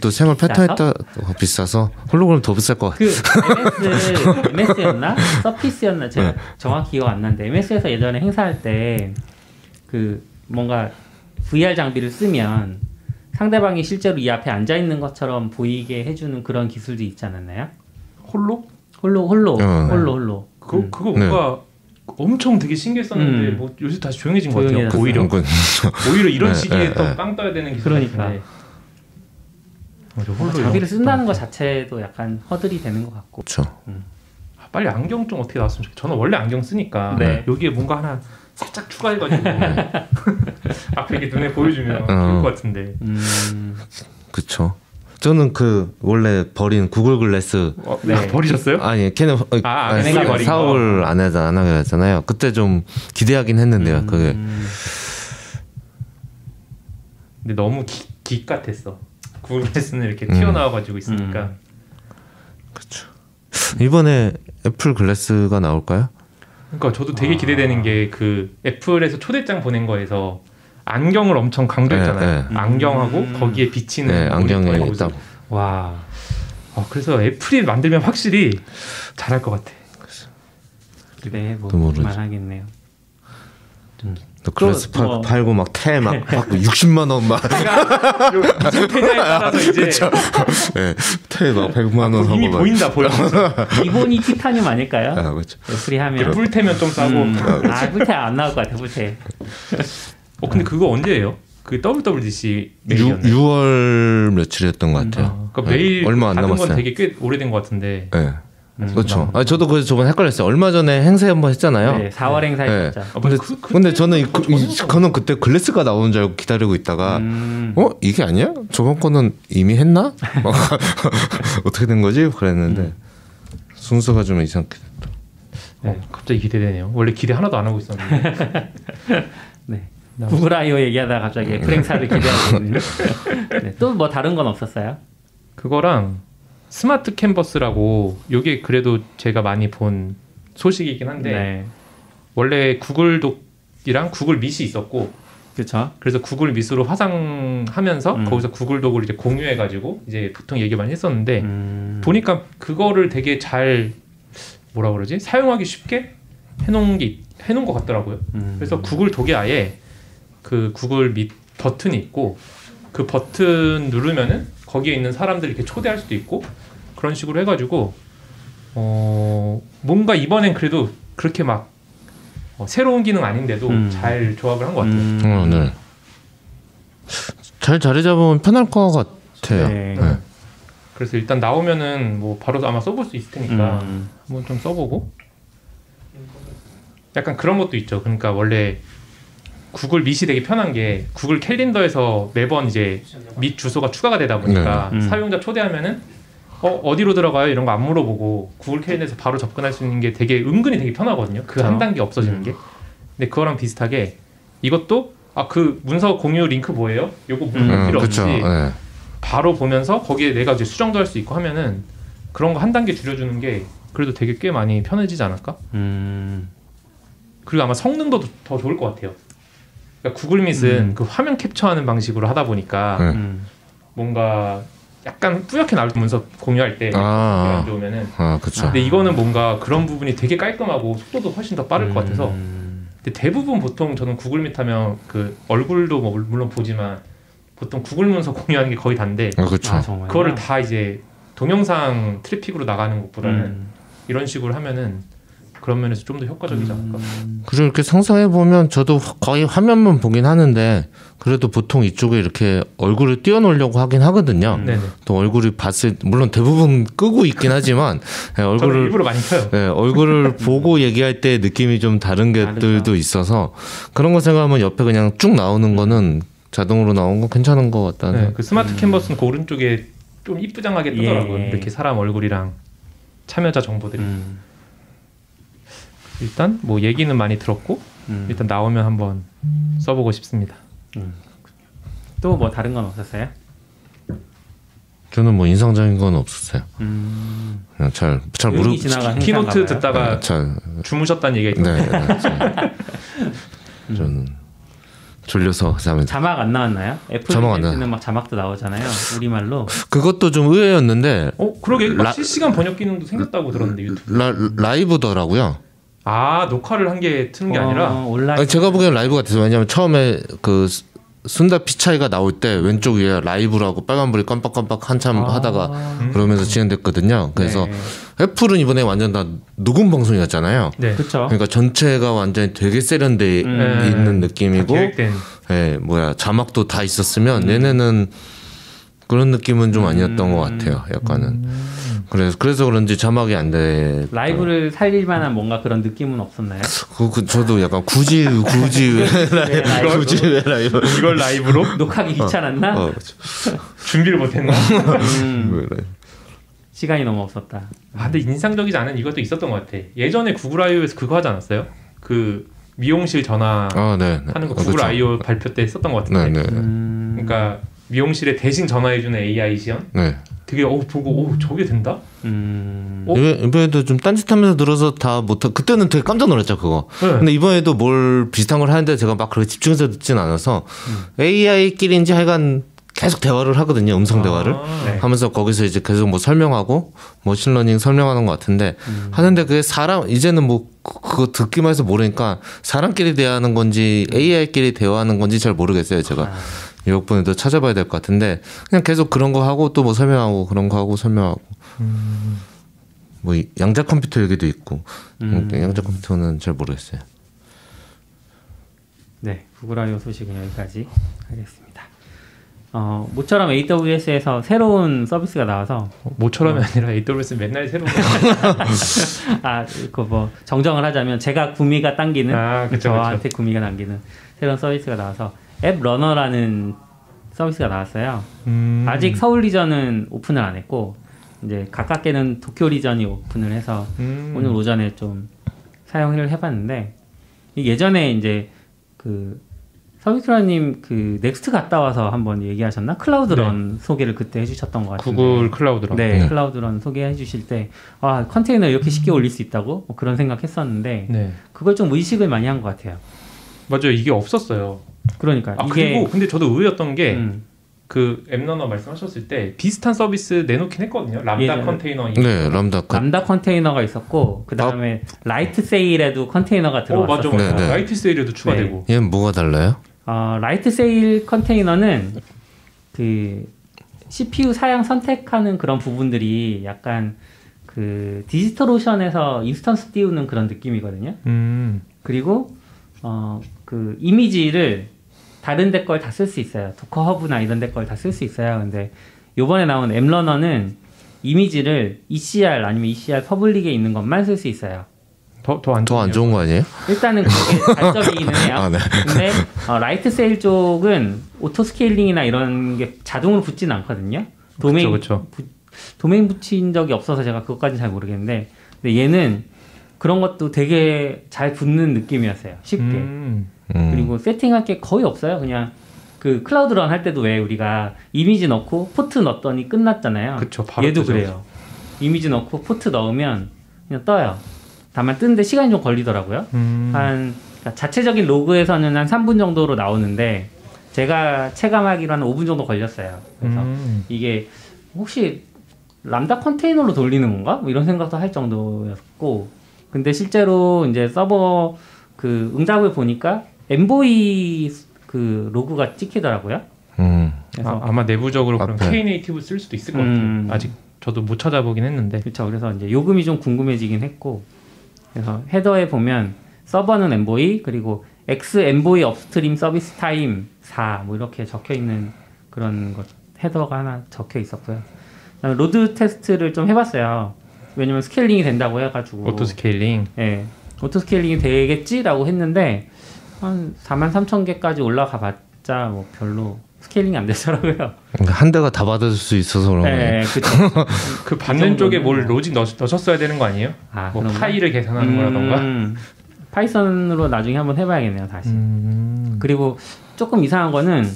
또 생활 패턴에 따라 비싸서 홀로그램 더 비쌀 것 같아요. 그 MS MS였나 *laughs* 서피스였나 제가 네. 정확히 기억 안 나는데 MS에서 예전에 행사할 때 그 뭔가 VR 장비를 쓰면 상대방이 실제로 이 앞에 앉아 있는 것처럼 보이게 해주는 그런 기술도 있지 않았나요? 홀로 홀로 홀로 어. 홀로 홀로. 그거 음. 그거 네. 뭔가 엄청 되게 신기했었는데 음. 뭐 요새 다시 조용해진 것 같아요. 오히려 오히려 이런 네, 시기에 네, 또 네. 빵 떠야 되는 기술 그러니까. 홀로 장비를 이런 쓴다는 거. 것 자체도 약간 허들이 되는 것 같고. 그렇죠. 아, 빨리 안경 좀 어떻게 나왔으면 좋겠어요. 저는 원래 안경 쓰니까 네. 여기에 뭔가 하나 살짝 추가해가지고 *laughs* 앞에 이렇게 눈에 보여주면 어. 좋을 것 같은데. 음, 그렇죠. 저는 그 원래 버린 구글 글래스 어, 네. 아, 버리셨어요? 아니 걔는 어, 아, 아니, 걔네가 사- 버린 사업을 안 하자 안 하게 했잖아요. 그때 좀 기대하긴 했는데요. 그게 음, 근데 너무 기, 기 같았어. 구글 패스는 이렇게 튀어나와가지고 있으니까. 이번에 애플 글래스가 나올까요? 그러니까 저도 되게 기대되는 게 그 애플에서 초대장 보낸 거에서 안경을 엄청 강조했잖아요. 네, 안경하고 음. 거기에 비치는 네, 안경에 모니터에 딱 와. 어, 그래서 애플이 만들면 확실히 잘할 것 같아. 그래 뭐또 모르지. 그만하겠네요. 또 또 팔, 뭐- 팔고 막태막 받고 60만 원 막. 무슨 패자에 따라서 이제 네, 태막 100만 원 하고 이미 막. 보인다 보여. *laughs* 기본이 티타늄 아닐까요? 아, 그렇죠. 애플이 하면 뿔테면 좀 싸고. 음, 아 뿔테 안 나올 것 같아 뿔테. 어 근데 그거 언제예요? 그 WWDC 6, 메일이었나요? 6월 며칠이었던 것 같아요. 아, 그러니까 네, 메일 얼마 안 남았어요. 되게 꽤 오래된 것 같은데. 네. 아직 그렇죠. 남았나? 아, 저도 그래서 저번에 헷갈렸어요. 얼마 전에 행사 한번 했잖아요. 네, 4월 행사했었죠. 아, 근데, 그- 그- 근데 저는 이, 그거 그, 이, 저는 그때 글래스가 나오는 줄 알고 기다리고 있다가 음, 어 이게 아니야? 저번 거는 이미 했나? 막 *laughs* 어떻게 된 거지? 그랬는데 음. 순서가 좀 이상하게 어, 갑자기 기대되네요. 원래 기대 하나도 안 하고 있었는데. *laughs* 네. 구글 I/O 얘기하다가 갑자기 애플 행사를 기대하고 있는. *laughs* 네, 또뭐 다른 건 없었어요? 그거랑 Smart Canvas라고 요게 그래도 제가 많이 본 소식이긴 한데 네, 원래 구글 Docs랑 구글 Meet이 있었고 그렇죠. 그래서 구글 밑으로 화상하면서 음. 거기서 구글 독을 이제 공유해가지고 이제 보통 얘기 많이 했었는데 음, 보니까 그거를 되게 잘 뭐라 그러지 사용하기 쉽게 해놓은 게 있- 해놓은 것 같더라고요. 음, 그래서 구글 독에 아예 그 구글 밑 버튼이 있고 그 버튼 누르면은 거기에 있는 사람들 이렇게 초대할 수도 있고 그런 식으로 해가지고 어 뭔가 이번엔 그래도 그렇게 막 어, 새로운 기능 아닌데도 음. 잘 조합을 한 것 같아요. 음, 어, 네. 잘 자리 잡으면 편할 것 같아요. 네. 네. 그래서 일단 나오면은 뭐 바로 아마 써볼 수 있을 테니까 음, 한번 좀 써보고 약간 그런 것도 있죠. 그러니까 원래 구글 밑이 되게 편한 게 구글 캘린더에서 매번 이제 밑 주소가 추가가 되다 보니까 네. 음. 사용자 초대하면은 어 어디로 들어가요 이런 거 안 물어보고 구글 캘린더에서 바로 접근할 수 있는 게 되게 은근히 되게 편하거든요. 그 한. 단계 없어지는 게. 근데 그거랑 비슷하게 이것도 아 그 문서 공유 링크 뭐예요? 요거 문서 음, 필요 없이 그렇죠. 네. 바로 보면서 거기에 내가 이제 수정도 할 수 있고 하면은 그런 거 한 단계 줄여주는 게 그래도 되게 꽤 많이 편해지지 않을까? 음, 그리고 아마 성능도 더- 더 좋을 것 같아요. 그러니까 구글 밑은 음. 그 화면 캡처하는 방식으로 하다 보니까 네. 음, 뭔가 약간 뿌옇게 나올 문서 공유할 때 아. 안 좋으면은 아 그렇죠. 근데 이거는 뭔가 그런 부분이 되게 깔끔하고 속도도 훨씬 더 빠를 것 같아서 음. 근데 대부분 보통 저는 구글 밑하면 그 얼굴도 뭐 물론 보지만 보통 구글 문서 공유하는 게 거의 다인데 아 그렇죠. 아, 정말. 그거를 다 이제 동영상 트래픽으로 나가는 것보다는 음. 이런 식으로 하면은 그런 면에서 좀 더 효과적이지 않을까. 그리고 이렇게 상상해 보면 저도 거의 화면만 보긴 하는데 그래도 보통 이쪽에 이렇게 얼굴을 띄워놓으려고 하긴 하거든요. 네네. 또 얼굴이 봤을 물론 대부분 끄고 있긴 하지만 예, 저는 얼굴을 일부러 많이 켜요. 네, 얼굴을 *laughs* 보고 얘기할 때 느낌이 좀 다른 것들도. 있어서 그런 거 생각하면 옆에 그냥 쭉 나오는 거는 자동으로 나온 거 괜찮은 것 같다는 네, 그 스마트 캔버스는 그 오른쪽에 좀 이쁘장하게 뜨더라고요. 예. 이렇게 사람 얼굴이랑 참여자 정보들이. 음. 일단 뭐 얘기는 많이 들었고 음. 일단 나오면 한번 써보고 싶습니다. 또뭐 다른 건 없었어요? 저는 뭐 인상적인 건 없었어요. 음. 그냥 잘 잘 모르 keynote. 듣다가 네, 잘 주무셨다는 얘기가 있던데 네, 네, 잘- 저는 졸려서 잠을 자막 안 나왔나요? 애플 자막 안는막 자막도 나오잖아요. 우리말로. 그것도 좀 의외였는데 어 그러게 막 라- 실시간 번역 기능도 생겼다고 들었는데 유튜브 라, 라이브더라고요. 아 녹화를 한 게 트는 게 아니라 어, 온라인 아니, 제가 보기엔 라이브 같았어요. 왜냐면 처음에 그 스- 순다 피차이가 나올 때 왼쪽 위에 라이브라고 빨간불이 깜빡깜빡 한참 아. 하다가 그러면서 진행됐거든요. 그래서 네. 애플은 이번에 완전 다 녹음 방송이었잖아요. 네. 그렇죠. 그러니까 전체가 완전히 되게 세련돼 음. 네. 있는 다 느낌이고, 예, 뭐야 자막도 다 있었으면 음. 얘네는 그런 느낌은 좀 아니었던 것 같아요. 약간은. 음. 그래서 그래서 그런지 자막이 안 돼. 라이브를 살릴 만한 뭔가 그런 느낌은 없었나요? 그, 그 저도 약간 굳이 굳이 왜 네, 라이브. 굳이 왜 라이브? 이걸 라이브로 *laughs* 녹화하기 귀찮았나? 어, 그렇죠. *laughs* 준비를 못했나? 음, 왜 라이브? 시간이 너무 없었다. 아, 근데 인상적이지 않은 이것도 있었던 것 같아. 예전에 구글 I.O.에서 그거 하지 않았어요? 그 미용실 전화 아, 네. 네. 하는 거 어, 구글. I.O. 발표 때 썼던 것 같은데. 네, 네, 음, 그러니까 미용실에 대신 전화해주는 AI 시연. 네. 되게 어 보고 오 저게 된다? 음, 어? 이번- 이번에도 좀 딴짓하면서 들어서 다 못하. 그때는 되게 깜짝 놀랐죠 그거. 네. 근데 이번에도 뭘 비슷한 걸 하는데 제가 막 그렇게 집중해서 듣진 않아서 음. AI끼리인지 하여간 계속 대화를 하거든요. 음성 대화를. 아, 네. 하면서 거기서 이제 계속 뭐 설명하고 machine learning 설명하는 것 같은데 음. 하는데 그게 사람 이제는 뭐 그- 그거 듣기만 해서 모르니까 사람끼리 대화하는 건지 AI끼리 대화하는 건지 잘 모르겠어요 제가 아. 이번에도 찾아봐야 될 것 같은데 그냥 계속 그런 거 하고 또 뭐 설명하고 그런 거 하고 설명하고 뭐 이- 양자 컴퓨터 얘기도 있고 음. 양자 컴퓨터는 잘 모르겠어요. 네, 구글 I.O. 소식은 여기까지 하겠습니다. 어, 모처럼 AWS에서 새로운 서비스가 나와서 모처럼이 아니라 AWS 맨날 새로운 거. *laughs* 아, 그뭐 정정을 하자면 제가 구미가 당기는 아, 그쵸, 저한테 구미가 당기는 새로운 서비스가 나와서 App Runner라는 서비스가 나왔어요. 음. 아직 서울 region은 오픈을 안 했고 이제 가깝게는 도쿄 region이 오픈을 해서 음. 오늘 오전에 좀 사용을 해봤는데 이 예전에 이제 그 서비스라님 그 Next 갔다 와서 한번 얘기하셨나 Cloud Run 소개를 그때 해주셨던 것 같은데 구글 Cloud로. 네, 네. Cloud Run 소개해 주실 때 아 컨테이너 이렇게 쉽게 올릴 수 있다고 뭐 그런 생각했었는데 네. 그걸 좀 의식을 많이 한 것 같아요. 맞아요. 이게 없었어요. 그러니까 아 이게 그리고 근데 저도 의외였던 게 음, 그 App Runner 말씀하셨을 때 비슷한 서비스 내놓긴 했거든요. 람다 예전에. 컨테이너. 네, 람다 컷. 람다 컨테이너가 있었고 그 다음에 Lightsail에도 컨테이너가 어 맞아 들어왔었어요. 맞아. 네, 네. 라이트 세일에도 추가되고. 얘는 뭐가 달라요? 어, Lightsail 컨테이너는 그 CPU 사양 선택하는 그런 부분들이 약간 그 DigitalOcean에서 instance 띄우는 그런 느낌이거든요. 음. 그리고 어, 그 이미지를 다른 데 걸 다 쓸 수 있어요. Docker Hub나 이런 데 걸 다 쓸 수 있어요. 근데 요번에 나온 엠러너는 이미지를 ECR 아니면 ECR Public에 있는 것만 쓸 수 있어요. 더더안 더 안 좋은 거 아니에요? 일단은 그게 *laughs* 단점이기는 해요. 아, 네. 근데 어, Lightsail 쪽은 auto scaling이나 이런 게 자동으로 붙지는 않거든요. 도메인 그쵸, 부- 도메인 붙인 적이 없어서 제가 그것까지는 잘 모르겠는데 근데 얘는 그런 것도 되게 잘 붙는 느낌이었어요. 쉽게. 음. 음. 그리고 세팅할 게 거의 없어요. 그냥 그 Cloud Run 할 때도 왜 우리가 이미지 넣고 포트 넣었더니 끝났잖아요. 그쵸, 바로 얘도 뜨죠. 그래요. 이미지 넣고 포트 넣으면 그냥 떠요. 다만 뜨는데 시간이 좀 걸리더라고요. 음. 한 그러니까 자체적인 로그에서는 한 3분 정도로 나오는데 제가 체감하기로 한 5분 정도 걸렸어요. 그래서 음. 이게 혹시 람다 컨테이너로 돌리는 건가? 뭐 이런 생각도 할 정도였고 근데 실제로 이제 서버 그 응답을 보니까 엠보이 그 로그가 찍히더라고요. 음. 그래서 아, 마 내부적으로 그럼 앞에. K네이티브 쓸 수도 있을 것 음. 같아요. 아직 저도 못 찾아보긴 했는데. 그렇죠. 그래서 이제 요금이 좀 궁금해지긴 했고 그래서 헤더에 보면 서버는 Envoy 그리고 X Envoy upstream service time 4 뭐 이렇게 적혀 있는 그런 것 헤더가 하나 적혀 있었고요. 그다음에 load test를 좀 해봤어요. 왜냐면 scaling이 된다고 해가지고 auto scaling. 예, auto scaling이 되겠지라고 했는데 한 4만 3천 개까지 올라가 봤자 뭐 별로 scaling이 안 되더라고요. 한 대가 다 받을 수 있어서 그런 거예요. 예, *laughs* 그렇죠. 그 받는 쪽에 뭘 정도는 logic 넣, 넣으셨어야 되는 거 아니에요? 아, 뭐? 파일을 계산하는 거라던가. 음, Python으로 나중에 한번 해봐야겠네요 다시. 음. 그리고 조금 이상한 거는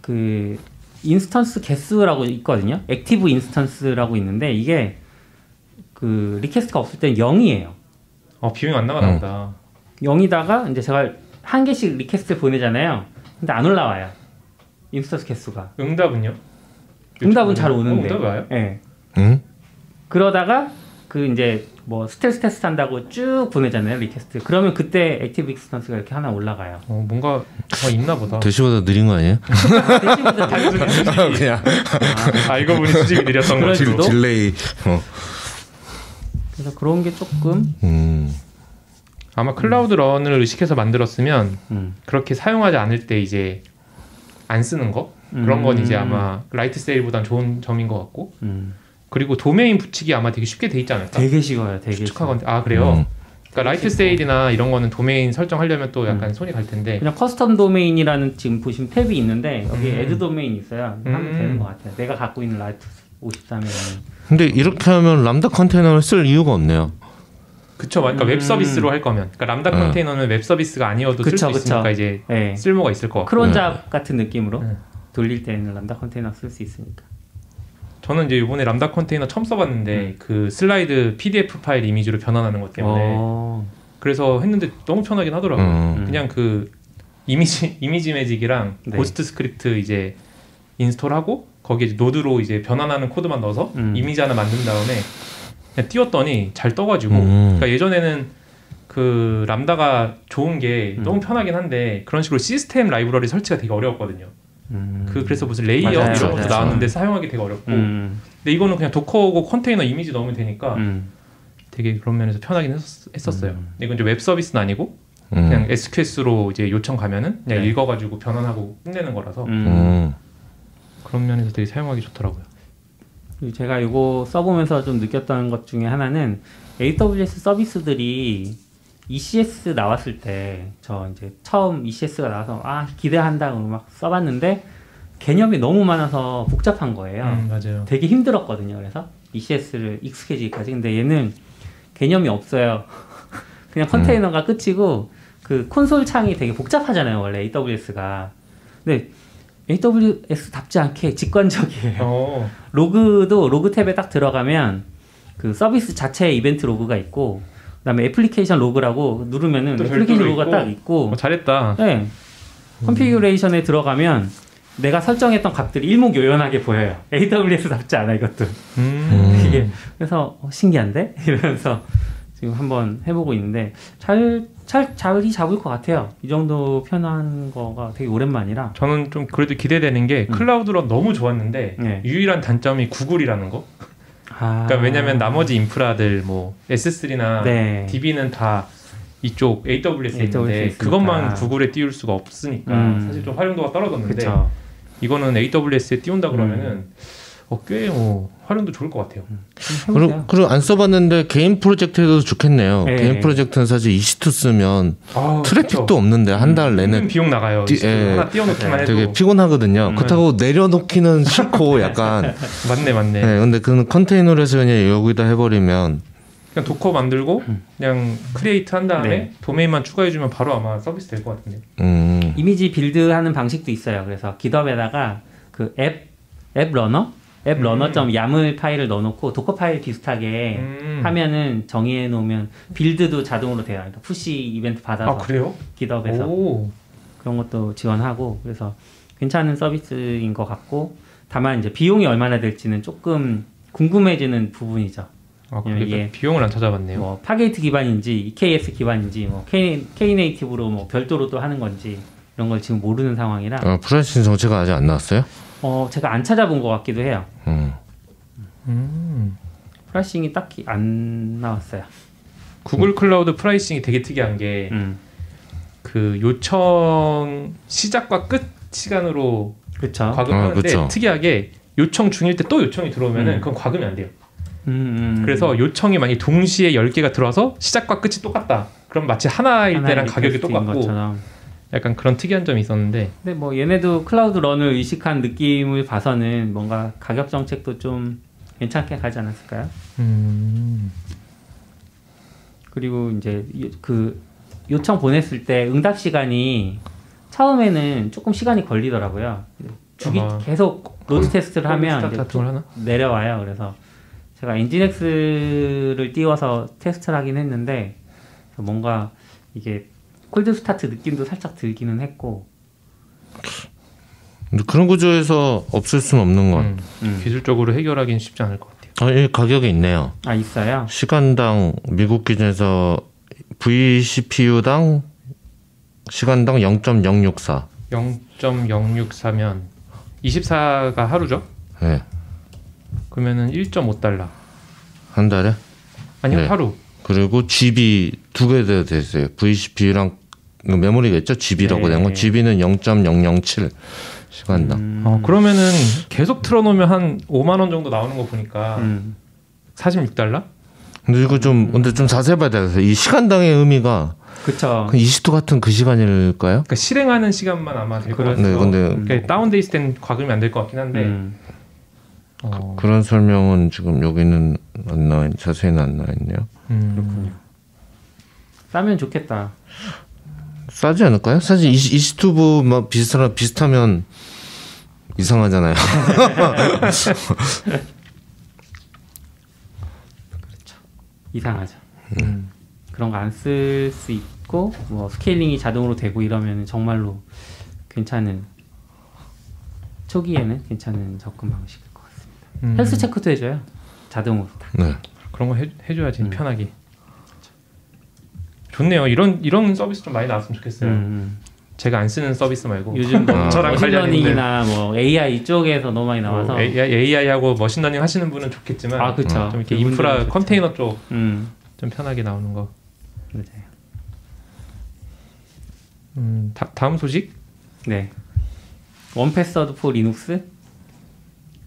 그 instance 개수라고 있거든요. active instance라고 있는데 이게 그 request가 없을 땐 0이에요. 어 비용이 안 나가나 보다. 0이다가 이제 제가 한 개씩 request 보내잖아요. 근데 안 올라와요. instance 개수가. 응답은요? 응답은 잘 어, 오는데. 응답 와요? 예. 응? 그러다가 그 이제 뭐 스트레스 테스트 한다고 쭉 보내잖아요 request. 그러면 그때 active instance가 이렇게 하나 올라가요. 어 뭔가 뭐가 있나 보다. dashboard가 느린 거 아니에요? 단순히 *laughs* 수집이 그냥 알고 보니 수집이 느렸던. 수도? delay. 어. 그래서 그런 게 조금 음. 아마 Cloud Run을 의식해서 만들었으면 음. 그렇게 사용하지 않을 때 이제 안 쓰는 거 그런 건 음. 이제 아마 Lightsail보단 좋은 점인 것 같고 음. 그리고 도메인 붙이기 아마 되게 쉽게 돼 있지 않을까? 되게 쉬워요. 되게 쉬워요. 추측하건 아 그래요. 음. 그러니까 Lightsail이나 이런 거는 도메인 설정하려면 또 약간 음. 손이 갈 텐데 그냥 custom 도메인이라는 지금 보시면 탭이 있는데 여기 음. add 도메인 있어요. 하면 음. 되는 것 같아요. 내가 갖고 있는 Route 53에 근데 이렇게 하면 람다 컨테이너를 쓸 이유가 없네요. 그쵸 그러니까 음. 웹 서비스로 할 거면 그러니까 람다 음. 컨테이너는 웹 서비스가 아니어도 쓸 수. 있으니까 이제 네. 쓸모가 있을 것 같고 cron job 같은 느낌으로 네. 돌릴 때는 람다 컨테이너 쓸 수 있으니까. 저는 이제 이번에 람다 컨테이너 처음 써봤는데 음. 그 슬라이드 PDF 파일 이미지로 변환하는 것 때문에 어. 그래서 했는데 너무 편하긴 하더라고요. 음. 그냥 그 이미지 ImageMagick이랑 네. Ghostscript 이제 install하고 거기에 이제 Node로 이제 변환하는 코드만 넣어서 음. 이미지 하나 만든 다음에 띄웠더니 잘 떠가지고 음. 그러니까 예전에는 그 Lambda가 좋은 게 음. 너무 편하긴 한데 그런 식으로 시스템 라이브러리 설치가 되게 어려웠거든요. 음. 그 그래서 무슨 layer 맞아요, 이런 것도. 나왔는데 사용하기 되게 어렵고 음. 근데 이거는 그냥 도커고 컨테이너 이미지 넣으면 되니까 음. 되게 그런 면에서 편하긴 했었, 어요 음. 이건 이제 웹 서비스는 아니고 음. 그냥 SQS로 이제 요청 가면은 그냥 네. 읽어가지고 변환하고 끝내는 거라서. 그런 면에서 되게 사용하기 좋더라고요. 제가 이거 써보면서 좀 느꼈던 것 중에 하나는 AWS 서비스들이 ECS 나왔을 때 저 이제 처음 ECS가 나와서 아 기대한다 막 써봤는데 개념이 너무 많아서 복잡한 거예요. 음, 맞아요. 되게 힘들었거든요. 그래서 ECS를 익숙해지기까지. 근데 얘는 개념이 없어요. *laughs* 그냥 컨테이너가 끝이고 그 콘솔 창이 되게 복잡하잖아요. 원래 AWS가. 근데 AWS답지 않게 직관적이에요. 어, 로그도 로그 탭에 딱 들어가면 그 서비스 자체의 이벤트 로그가 있고 그다음에 애플리케이션 로그라고 누르면은 또 애플리케이션 로그가 있고. 딱 있고 어, 잘했다. 네. configuration에 들어가면 내가 설정했던 값들이 일목요연하게 보여요. AWS답지 않아 이것도. 음. 이게 그래서 어, 신기한데 *laughs* 이러면서 지금 한번 해보고 있는데 잘, 잘 자리 잡을 것 같아요. 이 정도 편한 거가 되게 오랜만이라. 저는 좀 그래도 기대되는 게 음. Cloud Run 너무 좋았는데 네. 유일한 단점이 Google이라는 거. 아, 그러니까 왜냐면 나머지 인프라들 뭐 S3나 네. DB는 다 이쪽 AWS에 있는데 AWS. 그것만 구글에 띄울 수가 없으니까 음. 사실 좀 활용도가 떨어졌는데 그쵸. 이거는 AWS에 띄운다 그러면은 음. 어, 꽤뭐 활용도 좋을 것 같아요. 좀 그리고. 그리고 안 써봤는데 개인 프로젝트에도 좋겠네요. 네. 개인 프로젝트는 사실 EC2 쓰면 아, 트래픽도 없는데 한 달 내내 있는 비용 나가요. 띠- 이 예. 하나 띄워놓기만 해도 되게 피곤하거든요. 음. 그렇다고 내려놓기는 싫고 *laughs* 약간. 맞네 맞네. 네, 근데 그는 컨테이너로 해서 그냥 여기다 해버리면 그냥 Docker 만들고 음. 그냥 create 한 다음에 네. 도메인만 추가해주면 바로 아마 서비스 될 것 같은데. 음, 이미지 build하는 방식도 있어요. 그래서 GitHub에다가 그 app app runner app 음. runner.점 yaml 파일을 넣어놓고 Dockerfile 비슷하게 음. 하면은 정의해 놓으면 build도 자동으로 돼요. 그러니까 push 이벤트 받아서 아 그래요? 오. 그런 것도 지원하고 그래서 괜찮은 서비스인 것 같고 다만 이제 비용이 얼마나 될지는 조금 궁금해지는 부분이죠. 아, 예. 비용을 안 찾아봤네요. 뭐 Fargate 기반인지 EKS 기반인지 뭐 K, Knative로 뭐 별도로 또 하는 건지 이런 걸 지금 모르는 상황이라 어, pricing 정책이 아직 안 나왔어요? 어 제가 안 찾아본 것 같기도 해요. 음. 음. pricing이 딱히 안 나왔어요. Google Cloud pricing이 되게 특이한 게 음. 그 요청 시작과 끝 시간으로 그렇죠. 과금하는데 아, 그쵸. 특이하게 요청 중일 때 또 요청이 들어오면은 음. 그건 과금이 안 돼요. 음, 음. 그래서 요청이 만약 동시에 10개가 들어와서 시작과 끝이 똑같다. 그럼 마치 하나일 때랑 가격이 똑같고 것처럼. 약간 그런 특이한 점이 있었는데 근데 뭐 얘네도 클라우드 런을 의식한 느낌을 봐서는 뭔가 가격 정책도 좀 괜찮게 가지 않았을까요? 음. 그리고 이제 요- 그 요청 보냈을 때 응답 시간이 처음에는 조금 시간이 걸리더라고요. 죽이 아마 계속 load test를 하면? 내려와요. 그래서 제가 Nginx를 띄워서 테스트를 하긴 했는데 뭔가 이게 cold start 느낌도 살짝 들기는 했고 근데 그런 구조에서 없을 수는 없는 건 음. 음. 기술적으로 해결하기는 쉽지 않을 것 같아요. 아, 이 가격이 있네요. 아 있어요. 시간당 미국 기준에서 vCPU당 시간당 0.064. 0.064면 24가 하루죠? 네, 그러면은 1.5달러. 한 달에. 아니요, 네. 하루. 그리고 GB 두개돼 있어요. vCPU랑 메모리겠죠? GB라고 네. 된 건. GB는 0.007 시간당. 음, 어, 그러면은 계속 틀어놓으면 한 5만 원 정도 나오는 거 보니까 음. 46달러? 근데 이거 좀 근데 좀 자세히 봐야 돼요. 이 시간당의 의미가 그쵸. 그 20도 같은 그 시간일까요? 그러니까 실행하는 시간만 아마 될것 그렇죠. 같아요. 네, 근데 음. 그러니까 다운돼 있을 땐 과금이 안 될 것 같긴 한데 음. 어, 그 런 설명은 지금 여기는 안 나와 있, 자세히는 안 나와 있네요. 음, 싸면 좋겠다. 싸지 않을까요? 사실 이시, 이시투브 막 비슷하 비슷하면 이상하잖아요. 이상하죠. 음. 그런 거 안 쓸 수 있고 뭐 scaling이 자동으로 되고 이러면 정말로 괜찮은 초기에는 괜찮은 접근 방식일 것 같습니다. 음. health check도 해줘요. 자동으로. 다. 네. 그런 거 해, 해줘야지 음. 편하게. 좋네요. 이런 이런 서비스 좀 많이 나왔으면 좋겠어요. 음. 제가 안 쓰는 서비스 말고 요즘 뭐 아. 저랑 관련 있는 machine learning이나 뭐 AI 쪽에서 너무 많이 나와서 뭐 AI 하고 machine learning 하시는 분은 좋겠지만 아 그쵸. 좀 이렇게 인프라. 컨테이너 쪽좀 음 편하게 나오는 거. 맞아요. 음, 다, 다음 소식? 네. 원패스워드 포 리눅스?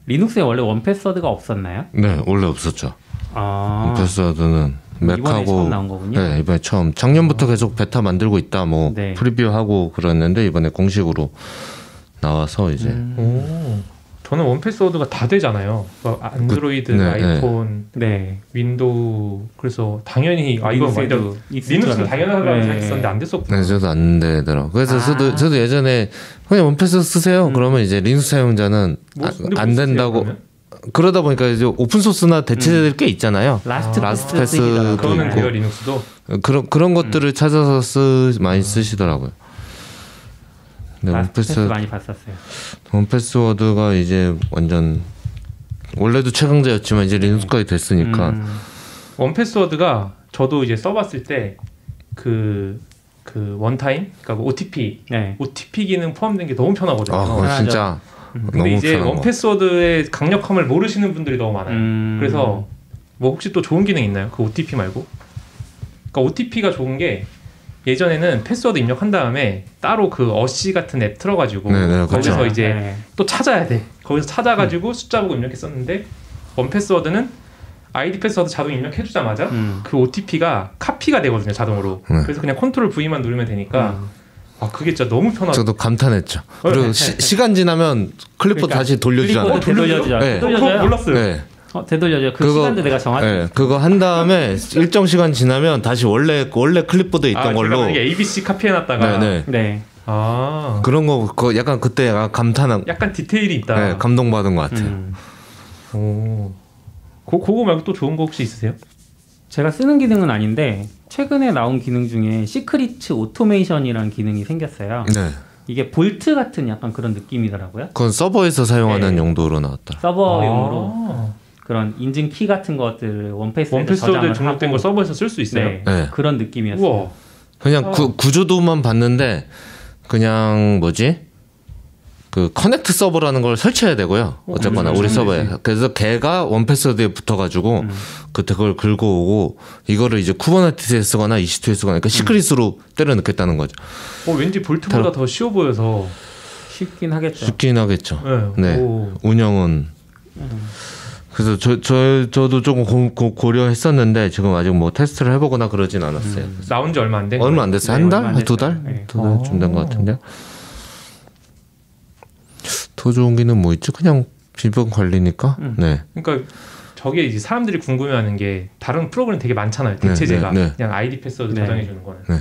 리눅스에 원래 원패스워드가 없었나요? 네, 원래 없었죠. 아 패스워드는 이번에 Mac하고 처음 나온 거군요. 네, 이번에 처음. 작년부터 계속 베타 만들고 있다. 뭐 네. preview하고 그랬는데 이번에 공식으로 나와서 이제 음. 오. 저는 1Password가 다 되잖아요. 뭐 안드로이드, 네, 네. 아이폰, 네. Windows. 그래서 당연히 아 이거 완전 줄 당연하다고 알았어요. 네. 생각했었는데 안 됐었구나. 네, 저도 안 되더라고. 그래서 아. 저도 저도 예전에 그냥 1Pass 쓰세요. 음. 그러면 이제 리눅스 사용자는 뭐, 아, 안뭐 쓰세요, 된다고 그러면? 그러다 보니까 이제 open source나 대체될 게 있잖아요. Last, 아, Last. 그거는 있고. Linux도. 그런 그런 것들을 찾아서 쓰 많이 쓰시더라고요. 네, 패스 원패스 많이 봤었어요. 1Password가 이제 완전 원래도 최강자였지만 이제 Linux까지 됐으니까 음, 1Password가 저도 이제 써봤을 때 그 그 one-time, 그러니까 그 OTP, 네. OTP 기능 포함된 게 너무 편하거든요. 아, 편하죠. 진짜 근데 너무 이제. 원패스워드의 강력함을 모르시는 분들이 너무 많아요. 음, 그래서 뭐 혹시 또 좋은 기능 있나요? 그 OTP 말고? 그러니까 OTP가 좋은 게 예전에는 패스워드 입력한 다음에 따로 그 어시 같은 앱 들어가지고 네, 네, 거기서 그렇죠. 이제 네. 또 찾아야 돼. 거기서 찾아가지고 숫자 보고 입력했었는데 1Password는 아이디 패스워드 자동 입력해주자마자 음. 그 OTP가 copy가 되거든요 자동으로. 네. 그래서 그냥 Control V만 누르면 되니까 음. 아 그게 진짜 너무 편하다. 저도 감탄했죠. 어, 그리고 네. 시, 시간 지나면 클리퍼 그러니까 다시 돌려주잖아요. 되돌려주죠. 네. 어. 몰랐어요. 네, 어, 되돌려줘요. 그 그거- 시간도 내가 정하지. 네, 그거 한 다음에 일정 시간 지나면 다시 원래 원래 클립보드 있던 아, 걸로. ABC 카피해놨다가 네, 네. 네. 아 그런 거 그거 약간 그때 약간 감탄한, 약간 디테일이 있다. 네, 감동받은 것 같아요. 음. 오. 그, 그거 말고 또 좋은 거 혹시 있으세요? 제가 쓰는 기능은 아닌데 최근에 나온 기능 중에 Secrets Automation이라는 기능이 생겼어요. 네. 이게 Vault 같은 약간 그런 느낌이더라고요. 그건 서버에서 사용하는 네. 용도로 나왔다. 서버용으로 아. 그런 인증 키 같은 것들을 원패스에 원패스워드 등록된 걸 서버에서 쓸 수 있어요. 네, 네. 그런 느낌이었어요. 우와. 그냥 어. 구, 구조도만 봤는데 그냥 뭐지? 그 Connect 서버라는 걸 설치해야 되고요. 어쨌거나 음, 우리. 서버에. 그래서 걔가 1Password에 붙어가지고 음. 그때 그걸 긁어 오고 이거를 이제 Kubernetes에 쓰거나 EC2에 쓰거나 그러니까 secret으로 때려 넣겠다는 거죠. 어, 왠지 볼트보다 더 쉬워 보여서. 쉽긴 하겠죠. 쉽긴 하겠죠. 네. 네. 오. 운영은 그래서 저, 저 저도 조금 고, 고, 고려했었는데 지금 아직 뭐 테스트를 해보거나 그러진 않았어요. 나온 지 얼마 안 된. 얼마? 안 됐어요. 네, 한안 달? 두 됐어요. 달? 네. 두 달쯤 된것 어. 같은데. 더 좋은 기능 뭐 있지? 그냥 비번 관리니까. 음. 네. 그러니까 저게 이제 사람들이 궁금해하는 게 다른 프로그램 되게 많잖아요. 대체제가 네, 네. 그냥 아이디 패스워드 네. 저장해 주는 거는. 네.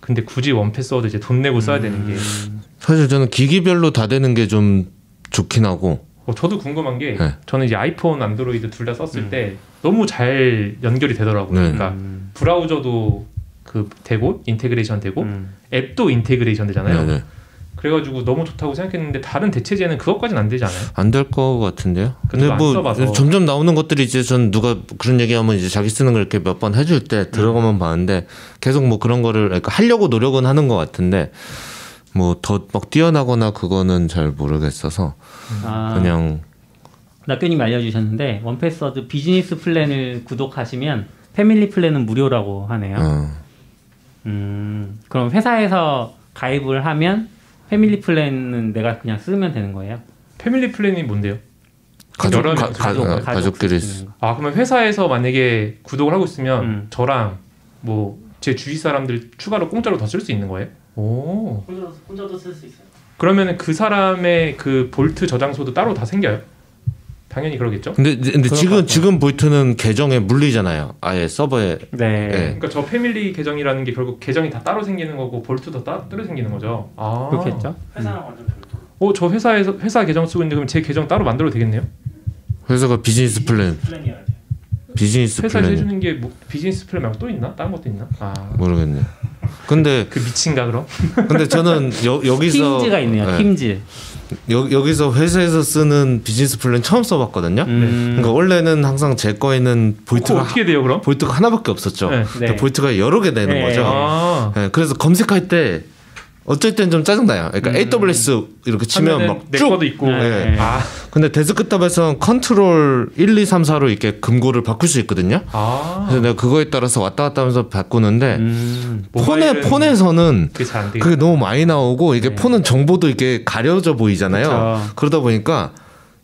근데 굳이 1Password 이제 돈 내고 써야 되는 게. 사실 저는 기기별로 다 되는 게 좀 좋긴 하고. 어, 저도 궁금한 게 네. 저는 이제 iPhone, Android 둘 다 썼을 때 너무 잘 연결이 되더라고요. 네. 그러니까 음, 브라우저도 그 되고 integration 되고 음. 앱도 integration 되잖아요. 그래가지고 너무 좋다고 생각했는데 다른 대체제는 그것까지는 안 되지 않아요? 안 될 것 같은데요. 근데 안뭐 써봐서. 점점 나오는 것들이 이제 전 누가 그런 얘기하면 이제 자기 쓰는 걸 이렇게 몇 번 해줄 때 들어가면 봤는데 계속 뭐 그런 거를 그러니까 하려고 노력은 하는 것 같은데 뭐 더 막 뛰어나거나 그거는 잘 모르겠어서 아, 그냥 낙교님 알려주셨는데 원패스워드 비즈니스 플랜을 구독하시면 family 플랜은 무료라고 하네요. 어, 음, 그럼 회사에서 가입을 하면 family 플랜은 내가 그냥 쓰면 되는 거예요? family 플랜이 뭔데요? 가족 여러 가, 명 가, 가족, 어, 가족 쓰는 거. 아 그러면 회사에서 만약에 구독을 하고 있으면 음. 저랑 뭐 제 주위 사람들 추가로 공짜로 더 쓸 수 있는 거예요? 오. 혼자도, 혼자도 쓸 수 있어요. 그러면은 그 사람의 그 볼트 저장소도 따로 다 생겨요? 당연히 그러겠죠. 근데 근데 지금. 지금 볼트는 계정에 물리잖아요. 아예 서버에 네. 네. 그러니까 저 패밀리 계정이라는 게 결국 계정이 다 따로 생기는 거고 볼트도 따, 따로 생기는 거죠. 아. 그렇겠죠. 어, 저 회사에서 회사 계정 쓰고 있는데 그럼 제 계정 따로 만들어도 되겠네요? 회사가 비즈니스 플랜 비즈니스 회사에서 플랜 해주는 게 뭐, 비즈니스 플랜 말고 또 있나? 다른 것도 있나? 아. 모르겠네. 근데 그 미친가 그럼? 근데 저는 여, 여기서 Teams가 *laughs* 있네요. 네. Teams. 여, 여기서 회사에서 쓰는 비즈니스 플랜 처음 써봤거든요. 음. 그러니까 원래는 항상 제 거에는 vault가 어떻게 돼요 그럼? vault가 하나밖에 없었죠. 네. 근데 vault가 여러 개 되는 네. 거죠. 아. 네, 그래서 검색할 때 어쩔 땐좀 짜증나요. 그러니까 AWS 이렇게 치면 하면은 막 내 쭉. 거도 있고. 네. 아. 근데 데스크탑에서는 컨트롤 1, 2, 3, 4로 이렇게 금고를 바꿀 수 있거든요. 아. 그래서 내가 그거에 따라서 왔다 갔다 하면서 바꾸는데 음. 폰에 폰에서는 그게. 그게 너무 많이 나오고 이게 네. 폰은 정보도 이렇게 가려져 보이잖아요. 그쵸. 그러다 보니까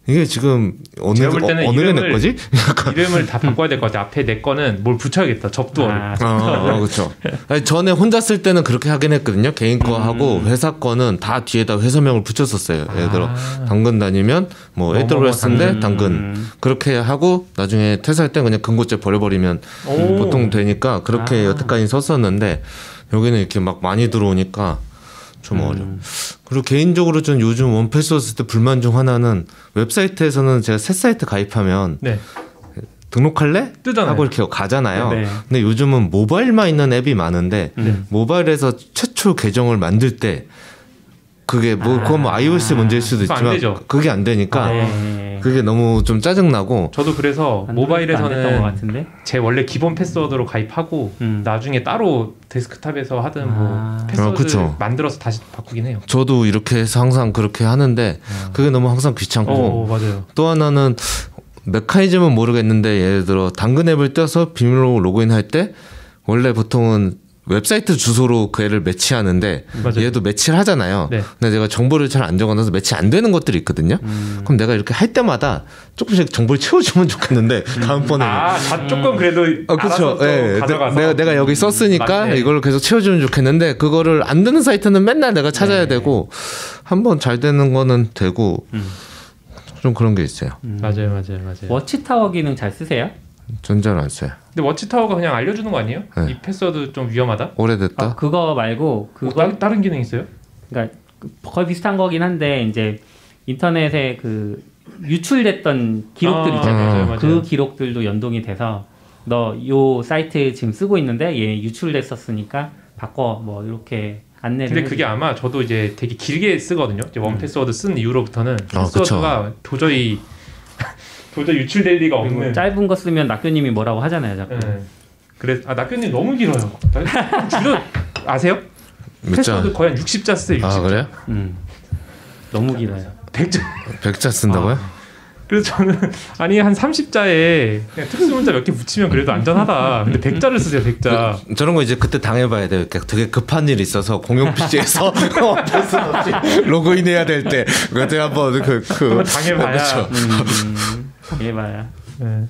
이게 지금 어느 제가 볼 어, 때는 어느 게 내 이름을- 거지? *laughs* 이름을 다 바꿔야 될 것 같아. 앞에 내 거는 뭘 붙여야겠다. 접두어를. 아, 아, 그렇죠. *laughs* 전에 혼자 쓸 때는 그렇게 하긴 했거든요. 개인 거 하고 음. 회사 거는 다 뒤에다 회사명을 붙였었어요. 예를 들어 당근 다니면 뭐 아. AWS인데 당근. 당근 음. 그렇게 하고 나중에 퇴사할 때 그냥 근고죄 버려버리면 오. 보통 되니까 그렇게 아. 여태까지 썼었는데 여기는 이렇게 막 많이 들어오니까 좀 어려. 워 음. 그리고 개인적으로 전 요즘 원패스 쓸때 불만 중 하나는 웹사이트에서는 제가 새 사이트 가입하면 네. 등록할래? 뜨잖아요. 하고 이렇게 가잖아요. 네. 근데 요즘은 모바일만 있는 앱이 많은데 음. 모바일에서 최초 계정을 만들 때 그게 뭐 그건 뭐 iOS 문제일 수도 안 있지만 되죠. 그게 안 되니까 네. 그게 너무 좀 짜증 나고 저도 그래서 안 됐던 것 모바일에서는 같은데. 제 원래 기본 패스워드로 가입하고 음. 나중에 따로 데스크탑에서 하든 뭐 아. 패스워드 어. 만들어서 다시 바꾸긴 해요. 저도 이렇게 해서 항상 그렇게 하는데 그게 너무 항상 귀찮고 어, 맞아요. 또 하나는 메커니즘은 모르겠는데 예를 들어 당근 앱을 떼서 비밀로 로그인할 때 원래 보통은 웹사이트 주소로 그 애를 매치하는데 맞아요. 얘도 매치를 하잖아요. 네. 근데 내가 정보를 잘 안 적어놔서 매치 안 되는 것들이 있거든요. 음. 그럼 내가 이렇게 할 때마다 조금씩 정보를 채워주면 좋겠는데 다음번에 아, 다 조금 그래도 어, 그렇죠. 예. 가져가서 내가 내가 여기 썼으니까 맞네. 이걸 계속 채워주면 좋겠는데 그거를 안 되는 사이트는 맨날 내가 찾아야 네. 되고 한번 잘 되는 거는 되고 음. 좀 그런 게 있어요. 맞아요, 맞아요, 맞아요. Watchtower 기능 잘 쓰세요? 전 잘 안 써요. 근데 Watchtower가 그냥 알려주는 거 아니에요? 네. 이 패스워드 좀 위험하다. 오래됐다. 아, 그거 말고 뭐 그거 다른, 다른 기능 있어요? 그러니까 거의 비슷한 거긴 한데 이제 인터넷에 그 유출됐던 기록들 아, 있잖아요. 맞아요, 맞아요. 그 기록들도 연동이 돼서 너 요 사이트 지금 쓰고 있는데 얘 유출됐었으니까 바꿔 뭐 이렇게 안내를 근데 그게 해주죠. 아마 저도 이제 되게 길게 쓰거든요. 이제 1Password 쓴 이후로부터는 아, 패스워드가 도저히 도저히 유출될 리가 없는. 짧은 거 쓰면 낙교님이 뭐라고 하잖아요 자꾸 예. 그래 아 낙교님 너무 길어요. *laughs* 줄여 아세요? 몇 패스워드 자? 거의 한 60자 쓰요. 60자. 아 그래요? 음. 너무 길어요 100자. 백자 쓴다고요? 아. 그래서 저는 아니 한 30자에 그냥 특수 문자 몇 개 붙이면 그래도 안전하다. 근데 100자를 쓰세요. 100자. 저런 거 이제 그때 당해봐야 돼요. 이렇게 되게 급한 일이 있어서 공용 PC에서 *laughs* 없이 로그인해야 될 때 그때 한번 그, 그 당해봐야. 그렇죠. 음, *laughs* 해봐야 네.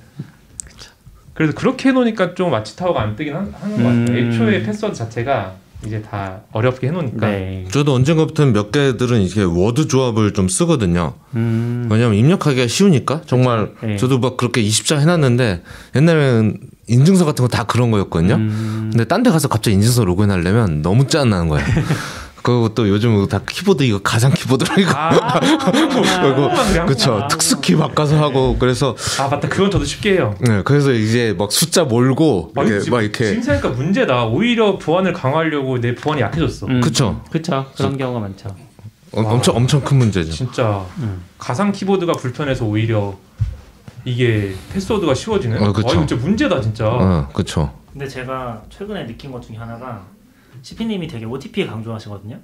그래서 그렇게 해놓으니까 좀 Watchtower가 안 뜨긴 하, 하는 것 같아요. 음. 애초에 패스워드 자체가 이제 다 어렵게 해놓으니까. 네 저도 언젠가부터는 몇 개들은 이렇게 워드 조합을 좀 쓰거든요. 음, 왜냐면 입력하기가 쉬우니까 정말 네. 저도 막 그렇게 20자 해놨는데 옛날에는 인증서 같은 거 다 그런 거였거든요. 음, 근데 딴 데 가서 갑자기 인증서 로그인 하려면 너무 짜증나는 거예요. *laughs* 그리고 또 요즘 다 키보드 이거 가상 키보드로 이거 아, *laughs* 그리고 그쵸 특수키 바꿔서 하고 그래서 아 맞다. 그건 저도 쉽게 해요. 네 그래서 이제 막 숫자 몰고 아, 이렇게 지금- 막 이렇게 지금 생각하니까 문제다. 오히려 보안을 강화하려고 내 보안이 약해졌어. 음, 그쵸. 그쵸 그런 경우가 많죠 어, 엄청 엄청 큰 문제죠. 진짜 음. 가상 키보드가 불편해서 오히려 이게 패스워드가 쉬워지는. 어, 그쵸. 이거 진짜 문제다 진짜. 어 그쵸. 근데 제가 최근에 느낀 것 중에 하나가 CP님이 되게 OTP에 강조하시거든요.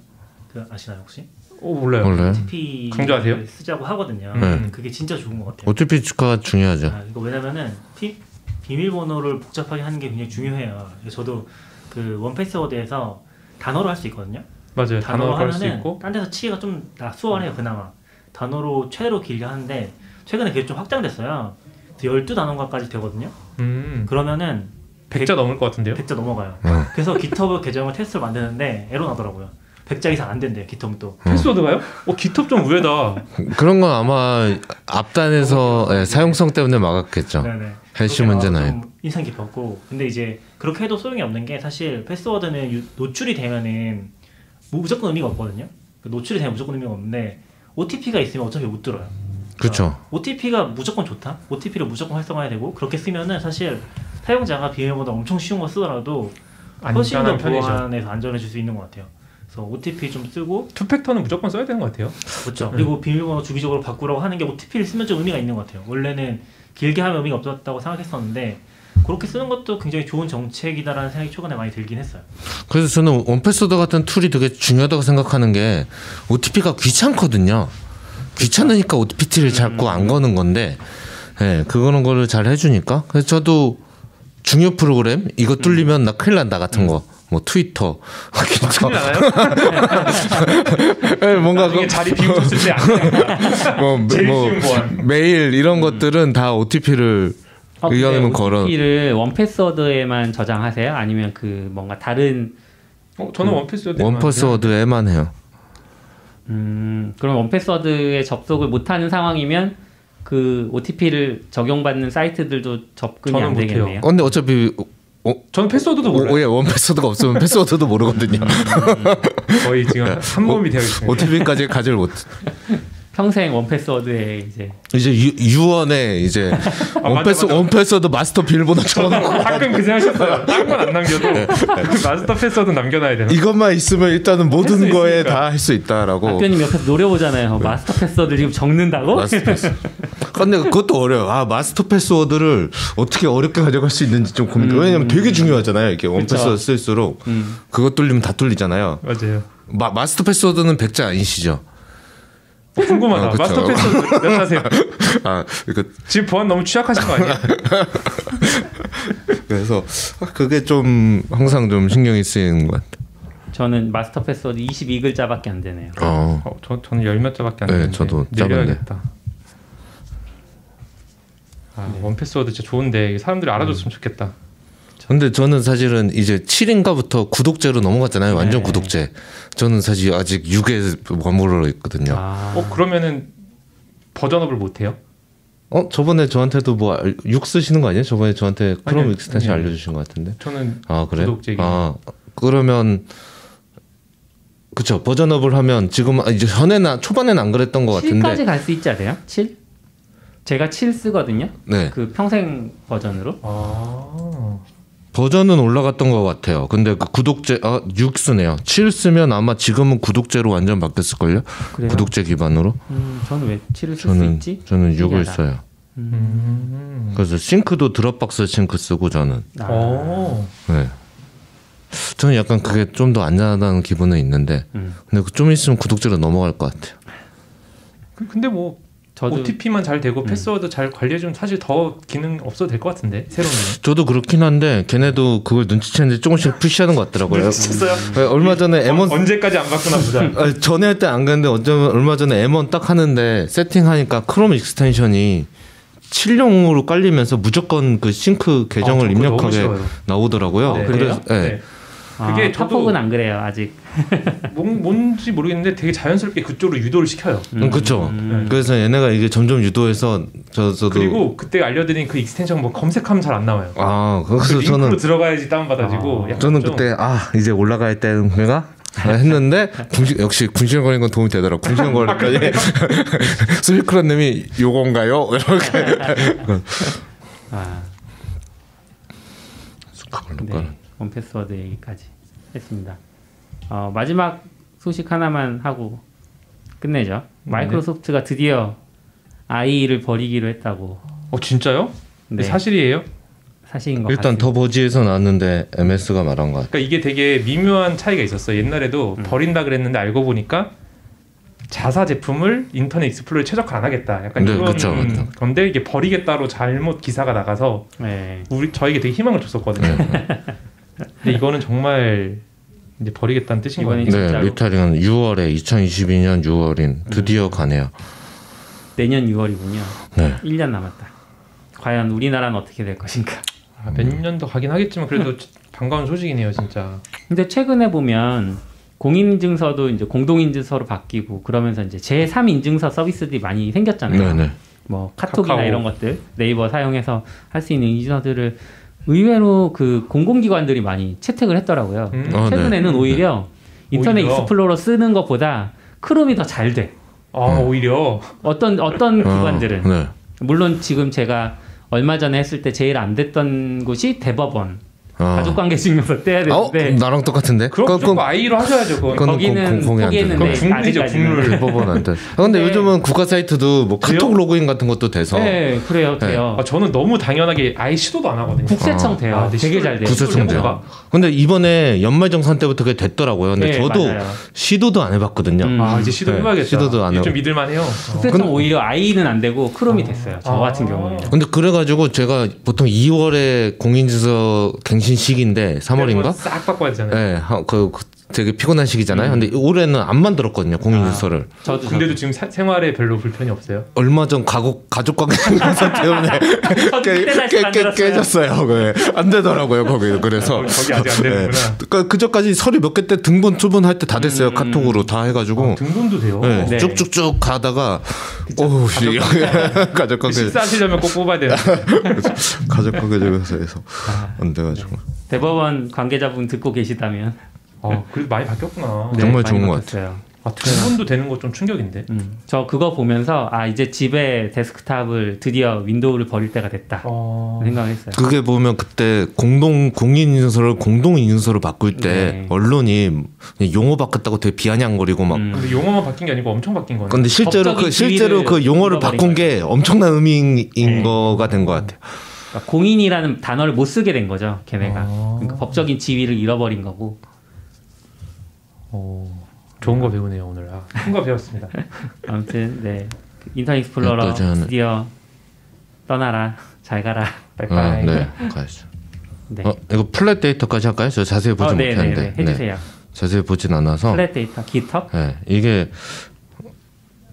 그 아시나요 혹시? 어 몰라요. 원래 OTP 강조하세요? 쓰자고 하거든요. 네. 그게 진짜 좋은 것 같아요. OTP가 중요하죠. 아, 이거 왜냐면은 피, 비밀번호를 복잡하게 하는 게 굉장히 중요해요. 저도 그 원패스워드에서 단어로 할 수 있거든요. 맞아요. 단어로 단어로 할수 하면은 있고. 딴 데서 치기가 좀 나- 수월해요 그나마. 단어로 최대로 길게 하는데 최근에 그게 좀 확장됐어요. 12단어인가까지 되거든요. 음. 그러면은 100자 넘을 것 같은데요. 100자 넘어가요. 어. 그래서 GitHub 계정을 테스트를 만드는데 에러 나더라고요. 100자 이상 안 된대요. GitHub 또. 패스워드가요? 어 깃헙 좀 우회다. 그런 건 아마 앞단에서 예, 사용성 때문에 막았겠죠. 네네. 아니고. 좀 인상 깊었고 근데 이제 그렇게 해도 소용이 없는 게 사실 패스워드는 유- 노출이 되면은 뭐 무조건 의미가 없거든요. 그 노출이 되면 무조건 의미가 없는데 OTP가 있으면 어차피 못 들어요. 그렇죠. OTP가 무조건 좋다. OTP를 무조건 활성화해야 되고 그렇게 쓰면은 사실 사용자가 비밀번호 엄청 쉬운 거 쓰더라도 훨씬 더. 보안에서 안전해질 수 있는 것 같아요. 그래서 OTP 좀 쓰고 two factor는 무조건 써야 되는 것 같아요. 그렇죠. 네. 그리고 비밀번호 주기적으로 바꾸라고 하는 게 OTP를 쓰면 좀 의미가 있는 것 같아요. 원래는 길게 하면 의미가 없었다고 생각했었는데 그렇게 쓰는 것도 굉장히 좋은 정책이다라는 생각이 최근에 많이 들긴 했어요. 그래서 저는 1Password 같은 툴이 되게 중요하다고 생각하는 게 OTP가 귀찮거든요. 귀찮으니까 OTP를 자꾸 안 거는 건데, 예, 그거는 거를 잘 해주니까. 그래서 저도 중요 프로그램 이거 뚫리면 나 큰일 난다 같은 거. 뭐 트위터? *laughs* 예, 뭔가 그, 자리 비우셨을 때 안. *laughs* 뭐, 뭐. 메일 이런 것들은 다 OTP를 어, 의견이면 걸어. OTP를 원패스워드에만 저장하세요? 아니면 그 뭔가 다른 어, 저는 원패스워드. 원패스워드에만 해요. 음, 그럼 원패스워드에 접속을 못하는 상황이면 그 OTP를 적용받는 사이트들도 접근이 저는 안 못해요. 되겠네요. 어, 근데 어차피 저는 패스워드도 몰라요. 오, 예, 1Password가 없으면 패스워드도 모르거든요. 거의 지금 한 몸이 되어 있습니다. OTP까지 가지를 못. 평생 원패스워드에 이제 이제 유, 유언에 이제 *laughs* 원패스 맞아. 1Password 마스터 비밀번호 적어놓고 가끔 그 생각하셨어요. 딴건안 남겨도 네. 마스터 패스워드 남겨놔야 되나? 이것만 있으면 일단은 모든 거에. 다 할 수 있다라고. 학교님 옆에서 노려보잖아요. 마스터 패스워드 지금 적는다고? 마스터 패스. 근데 그것도 어려워. 아 마스터 패스워드를 어떻게 어렵게 가져갈 수 있는지 좀 고민. 왜냐면 되게 중요하잖아요. 이렇게 1Password 쓸수록 음. 그거 뚫리면 다 뚫리잖아요. 맞아요. 마, 마스터 패스워드는 백자 아니시죠? 어, 궁금하다. 아, 그쵸. 마스터 패스워드 몇 하세요? 아 이거 지금 보안 너무 취약하신 거 아니에요? *laughs* 그래서 아, 그게 좀 항상 좀 신경이 쓰이는 것 같아. 저는 마스터 패스워드 22글자밖에 안 되네요. 어. 어, 저 저는 열몇 자밖에 안 네, 되는데 저도 늘려야겠다. 아, 1Password 진짜 좋은데 사람들이 알아줬으면 좋겠다. 근데 저는 사실은 이제 7인가부터 구독제로 넘어갔잖아요. 완전 네. 구독제. 저는 사실 아직 6에 머물러 있거든요. 아, 어 그러면은 버전업을 못 해요? 어 저번에 저한테도 뭐 6 쓰시는 거 아니에요? 저번에 저한테 크롬 extension. 알려주신 것 같은데. 저는 아 그래? 구독제기. 아 그러면 그쵸 버전업을 하면 지금 아, 이제 전에는 안- 초반에는 안 그랬던 것 7까지 같은데. 갈수 있지 않아요? 7? 제가 7 쓰거든요. 네. 그 평생 버전으로. 아 버전은 올라갔던 것 같아요. 근데 그 구독제 아 6수네요. 7수면 아마 지금은 구독제로 완전 바뀌었을걸요. 그래요? 구독제 기반으로. 음, 저는 왜 7을 쓸 수 있지? 저는 6을 신기하다. 써요. 음. 그래서 싱크도 드롭박스 싱크 쓰고 저는. 아, 오. 네. 저는 약간 그게 좀 더 안전하다는 기분은 있는데, 음. 근데 그좀 있으면 구독제로 넘어갈 것 같아요. 그- 근데 뭐 저도 OTP만 잘 되고 패스워드 잘 관리해주면 사실 더 기능 없어도 될 것 같은데 새로운 거. 저도 그렇긴 한데 걔네도 그걸 눈치채는데 조금씩 *laughs* 푸시하는 것 같더라고요. 진짜요? 네, 얼마 전에 M1 언제까지 안 바꾸나 보자. *laughs* 아, 전에 할 때안 그랬는데 어쩌면 얼마 전에 M1 딱 하는데 세팅하니까 크롬 extension이 7용으로 깔리면서 무조건 그 싱크 계정을 아, 입력하게. 나오더라고요. 네. 그래서 네. 네. 아, 그게 저도- 카폭은 안 그래요 아직. *laughs* 뭔, 뭔지 모르겠는데 되게 자연스럽게 그쪽으로 유도를 시켜요. 음, 그렇죠. 음. 그래서 얘네가 이게 점점 유도해서 저 저도 그리고 그때 알려드린 그 extension 뭐 검색하면 잘 안 나와요. 아그 그래서 링크로 저는 들어가야지 다운받아지고 아, 저는 좀 그때 아 이제 올라갈 때인가 했는데 군시, 역시 군시렁거리는 건 도움이 되더라고. 군시렁거리더니 스위크런님이 *laughs* 요건가요? *laughs* 이렇게 아, 숙학을 네. 놓고 1Password 얘기까지 했습니다. 어, 마지막 소식 하나만 하고 끝내죠. 네. 마이크로소프트가 드디어 IE를 버리기로 했다고. 어 진짜요? 네, 사실이에요? 사실인 것 일단 같습니다. The Verge에서 나왔는데 MS가 말한 것 같아. 그러니까 이게 되게 미묘한 차이가 있었어요. 음. 옛날에도 버린다 그랬는데 알고 보니까 자사 제품을 Internet Explorer에 최적화 안 하겠다. 약간 네, 이런 그쵸, 그쵸. 건데 이게 버리겠다로 잘못 기사가 나가서 네. 우리 저에게 되게 희망을 줬었거든요. *laughs* 근데 이거는 정말 이제 버리겠다는 뜻인 거예요. 네? 리타링은 6월에 2022년 6월인 드디어 가네요. 내년 6월이군요. 네. 1년 남았다. 과연 우리나라는 어떻게 될 것인가? 아, 몇 년도 가긴 하겠지만 그래도 *laughs* 반가운 소식이네요, 진짜. 근데 최근에 보면 공인인증서도 이제 공동인증서로 바뀌고 그러면서 이제 제3 인증서 서비스들이 많이 생겼잖아요. 네, 네. 뭐 카톡이나 카카오. 이런 것들 네이버 사용해서 할 수 있는 인증서들을 의외로 그 공공기관들이 많이 채택을 했더라고요. 음. 아, 네. 최근에는 오히려 인터넷 오히려. Explorer 쓰는 것보다 Chrome이 더 잘 돼. 아, 오히려 어떤 어떤 어, 기관들은 네. 물론 지금 제가 얼마 전에 했을 때 제일 안 됐던 곳이 대법원 아. 가족관계증명서 떼야 어, 되는데 나랑 똑같은데. 그럼 그건- IE로 하셔야죠, 그건. 그건 거기는 공- 공공이 안 돼. 포기했는데 국룰이죠. 국룰. 대법원 안 돼. 아, 근데 근데- 요즘은 국가 사이트도 뭐 카톡 돼요? 로그인 같은 것도 돼서 네, 그래요, 돼요. 아, 저는 너무 당연하게 아예 시도도 안 하거든요. 국세청 아, 돼요. 아, 근데 되게 잘 돼요. 국세청 돼요. 근데 이번에 연말정산 때부터 그게 됐더라고요. 근데 네, 저도 맞아요. 시도도 안 해봤거든요. 음. 아, 이제 시도 네, 해봐야겠다. 시도도 안 하고. 좀 믿을만해요. 어. 국세청 오히려 아이는 안 되고 크롬이 됐어요. 저 아. 같은 경우는. 근데 그래가지고 제가 보통 2월에 공인증서 갱신 시기인데 3월인가? 싹 바꿔야 되잖아요. 네, 하- 그, 그 되게 피곤한 시기잖아요. 음. 근데 올해는 안 만들었거든요 공인증서를. 저도 근데도 지금 사- 생활에 별로 불편이 없어요. 얼마 전 가족 가족 관계증명서 *laughs* 때문에 *laughs* 깨. 깨졌어요. 네. 안 되더라고요 거기. *laughs* 그래서 거기- 거기 아직 안 되는구나. 그 그저께인지 서류 몇 개 뗄 때 등본 초본 할 때 다 됐어요. 음. 카톡으로 다 해가지고. 아, 등본도 돼요. 네, 네. 쭉쭉쭉 가다가 오우 씨 가족 관계 식사하시려면 꼭 뽑아야 돼요. 가족 관계증명서에서 아. 안 돼가지고 대법원 관계자분 듣고 계시다면 아, 그래도 많이 바뀌었구나. 네, 정말 좋은 것 바뀌었어요. 아, 등본도 되는 거 좀 충격인데. 음, 저 그거 보면서 아 이제 집에 데스크탑을 드디어 Windows를 버릴 때가 됐다 어... 생각했어요. 그게 보면 그때 공동 공인 인증서를 공동 인증서로 바꿀 때 네. 언론이 용어 바꿨다고 되게 비아냥거리고 막 음. 근데 용어만 바뀐 게 아니고 엄청 바뀐 거네. 근데 실제로 그 실제로 그 용어를 바꾼 게 엄청난 의미인 네. 거가 된 것 같아요. 그러니까 공인이라는 단어를 못 쓰게 된 거죠, 걔네가. 아. 그러니까 법적인 지위를 잃어버린 거고. 어, 좋은 거 배우네요 오늘. 아, 큰거 배웠습니다. *laughs* 아무튼 네그 인터넷 Explorer 또 저는- 드디어 떠나라, 잘 가라. 아, 빠이빠이. 네, 가시죠. 네. 어, 이거 Flat Data까지 할까요? 저 자세히 보지 어, 네, 네, 못했는데. 네, 해주세요. 자세히 보진 않아서. Flat Data, GitHub. 네, 이게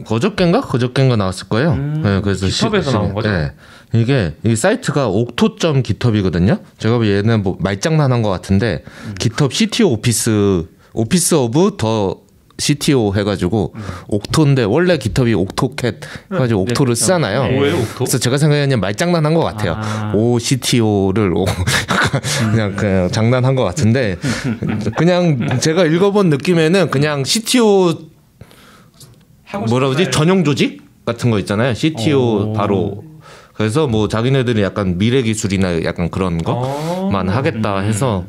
그저께인가 그저께인가 나왔을 거예요. 음, 네, 그래서 GitHub에서 나온 거죠? 네, 이게 이 사이트가 Octo점 GitHub이거든요. 제가 보기엔 얘는 뭐 말장난한 것 같은데 음. GitHub CTO Office Office of the CTO 해가지고 옥토인데 원래 깃허브이 옥토캣 해가지고 음. 네, 옥토를 그렇죠. 쓰잖아요. 네. 그래서 제가 생각에는 말장난한 것 같아요. 아. 오 CTO를 오, *laughs* 그냥 그냥 장난한 것 같은데 그냥 제가 읽어본 느낌에는 그냥 CTO 뭐라 그러지 말- 전용 조직 같은 거 있잖아요. CTO 오. 바로 그래서 뭐 자기네들이 약간 미래 기술이나 약간 그런 어. 거만 하겠다 해서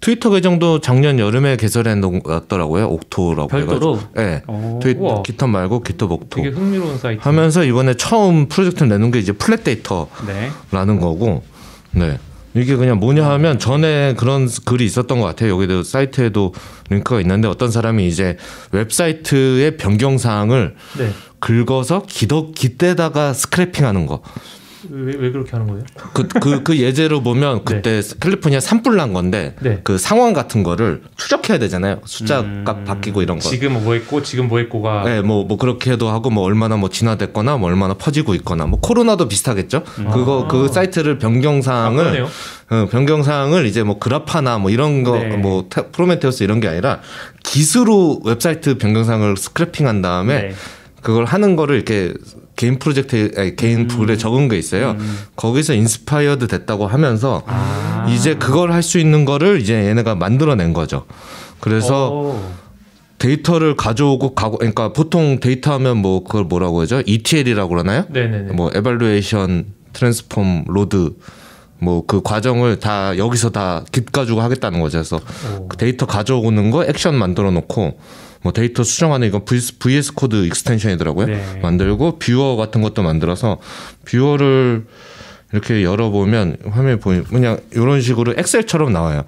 트위터 계정도 작년 여름에 개설해 놓았더라고요. Octo라고 별도로? 해가지고. 네. 오, 트윗 우와. 말고 GitHub Octo. 되게 흥미로운 사이트. 하면서 이번에 처음 프로젝트를 내놓은 게 이제 Flat Data라는 네. 거고, 네. 이게 그냥 뭐냐 하면 전에 그런 글이 있었던 것 같아요. 여기도 사이트에도 링크가 있는데 어떤 사람이 이제 웹사이트의 변경 사항을 네. 긁어서 git에 git에다가 scraping하는 거. 왜, 왜 그렇게 하는 거예요? 그 그 그 예제로 보면 그때 캘리포니아 산불 난 건데 네. 그 상황 같은 거를 추적해야 되잖아요. 숫자 음. 값 바뀌고 이런 거. 지금 뭐 했고 지금 뭐 했고가 네, 뭐, 뭐 그렇게도 하고 뭐 얼마나 뭐 진화됐거나 뭐 얼마나 퍼지고 있거나 뭐 코로나도 비슷하겠죠. 그거 그 사이트를 변경 아, 사항을 그러네요. 어, 변경 사항을 이제 뭐 Grafana 뭐 이런 거 네. 뭐 프로메테우스 이런 게 아니라 git으로 웹사이트 변경 사항을 scraping 한 다음에 네. 그걸 하는 거를 이렇게 개인 프로젝트 아니, 음. 개인 블로그에 적은 게 있어요. 거기서 inspired 됐다고 하면서 아. 이제 그걸 할 수 있는 거를 이제 얘네가 만들어낸 거죠. 그래서 오. 데이터를 가져오고 가고 그러니까 보통 데이터 하면 뭐 그걸 뭐라고 하죠? ETL이라고 그러나요? 네네네. 뭐 evaluation, transform, load 뭐 그 과정을 다 여기서 다 git 가지고 하겠다는 거죠. 그래서 오. 그 데이터 가져오는 거 액션 만들어 놓고 뭐 데이터 수정하는 이건 VS, VS 코드 extension이더라고요. 네. 만들고 viewer 같은 것도 만들어서 viewer를 이렇게 열어보면 화면에 보이 그냥 이런 식으로 엑셀처럼 나와요.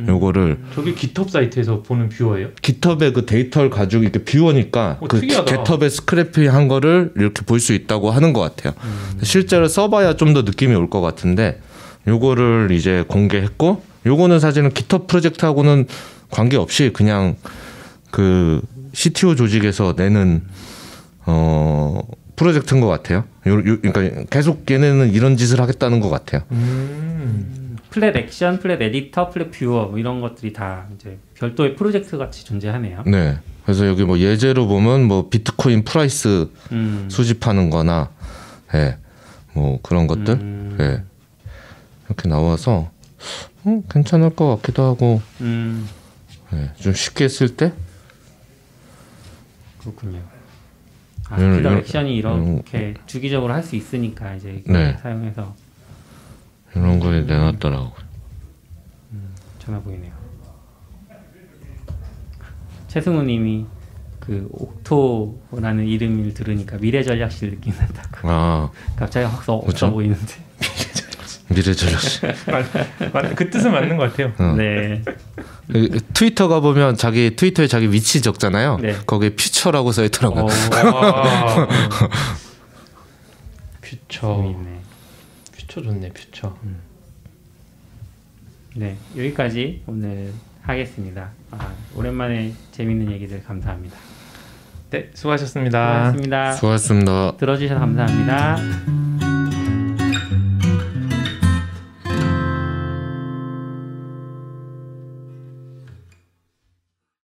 음. 요거를 저게 GitHub 사이트에서 보는 viewer예요? GitHub에 그 데이터를 가지고 이렇게 viewer니까 어, 그. GitHub에 scraping 한 거를 이렇게 볼 수 있다고 하는 것 같아요. 음. 실제로 써봐야 좀 더 느낌이 올 것 같은데 요거를 이제 공개했고 요거는 사실은 GitHub 프로젝트하고는 관계없이 그냥 그 CTO 조직에서 내는 어 프로젝트인 것 같아요. 요, 요, 그러니까 계속 얘네는 이런 짓을 하겠다는 것 같아요. 음. Flat Action, Flat Editor, Flat Viewer 뭐 이런 것들이 다 이제 별도의 프로젝트 같이 존재하네요. 네. 그래서 여기 뭐 예제로 보면 뭐 비트코인 price 음. 수집하는 거나 예. 뭐 그런 것들 음. 예. 이렇게 나와서 음, 괜찮을 것 같기도 하고 음. 예. 좀 쉽게 쓸 때 그렇군요. 아, 필러 이런- 액션이 이렇게 주기적으로 할 수 있으니까 이제 네. 사용해서 이런 거에 내놨더라고. 전화 보이네요. 최승우님이 그 옥토라는 이름을 들으니까 미래 전략실 느낌 난다고. 아 *laughs* 갑자기 확 써, 없어? 보이는데. 미래 전략. *laughs* 맞, 맞, 그 뜻은 맞는 것 같아요. 어. 네. 그 트위터 가 보면 자기 트위터에 자기 위치 적잖아요. 네. 거기에 퓨처라고 써 있더라고요. 어, 와. *laughs* 퓨처. 재미있네. 퓨처 좋네. 퓨처. 네, 여기까지 오늘 하겠습니다. 아, 오랜만에 재밌는 얘기들 감사합니다. 네, 수고하셨습니다. 수고하셨습니다. 수고하셨습니다. 들어주셔서 감사합니다.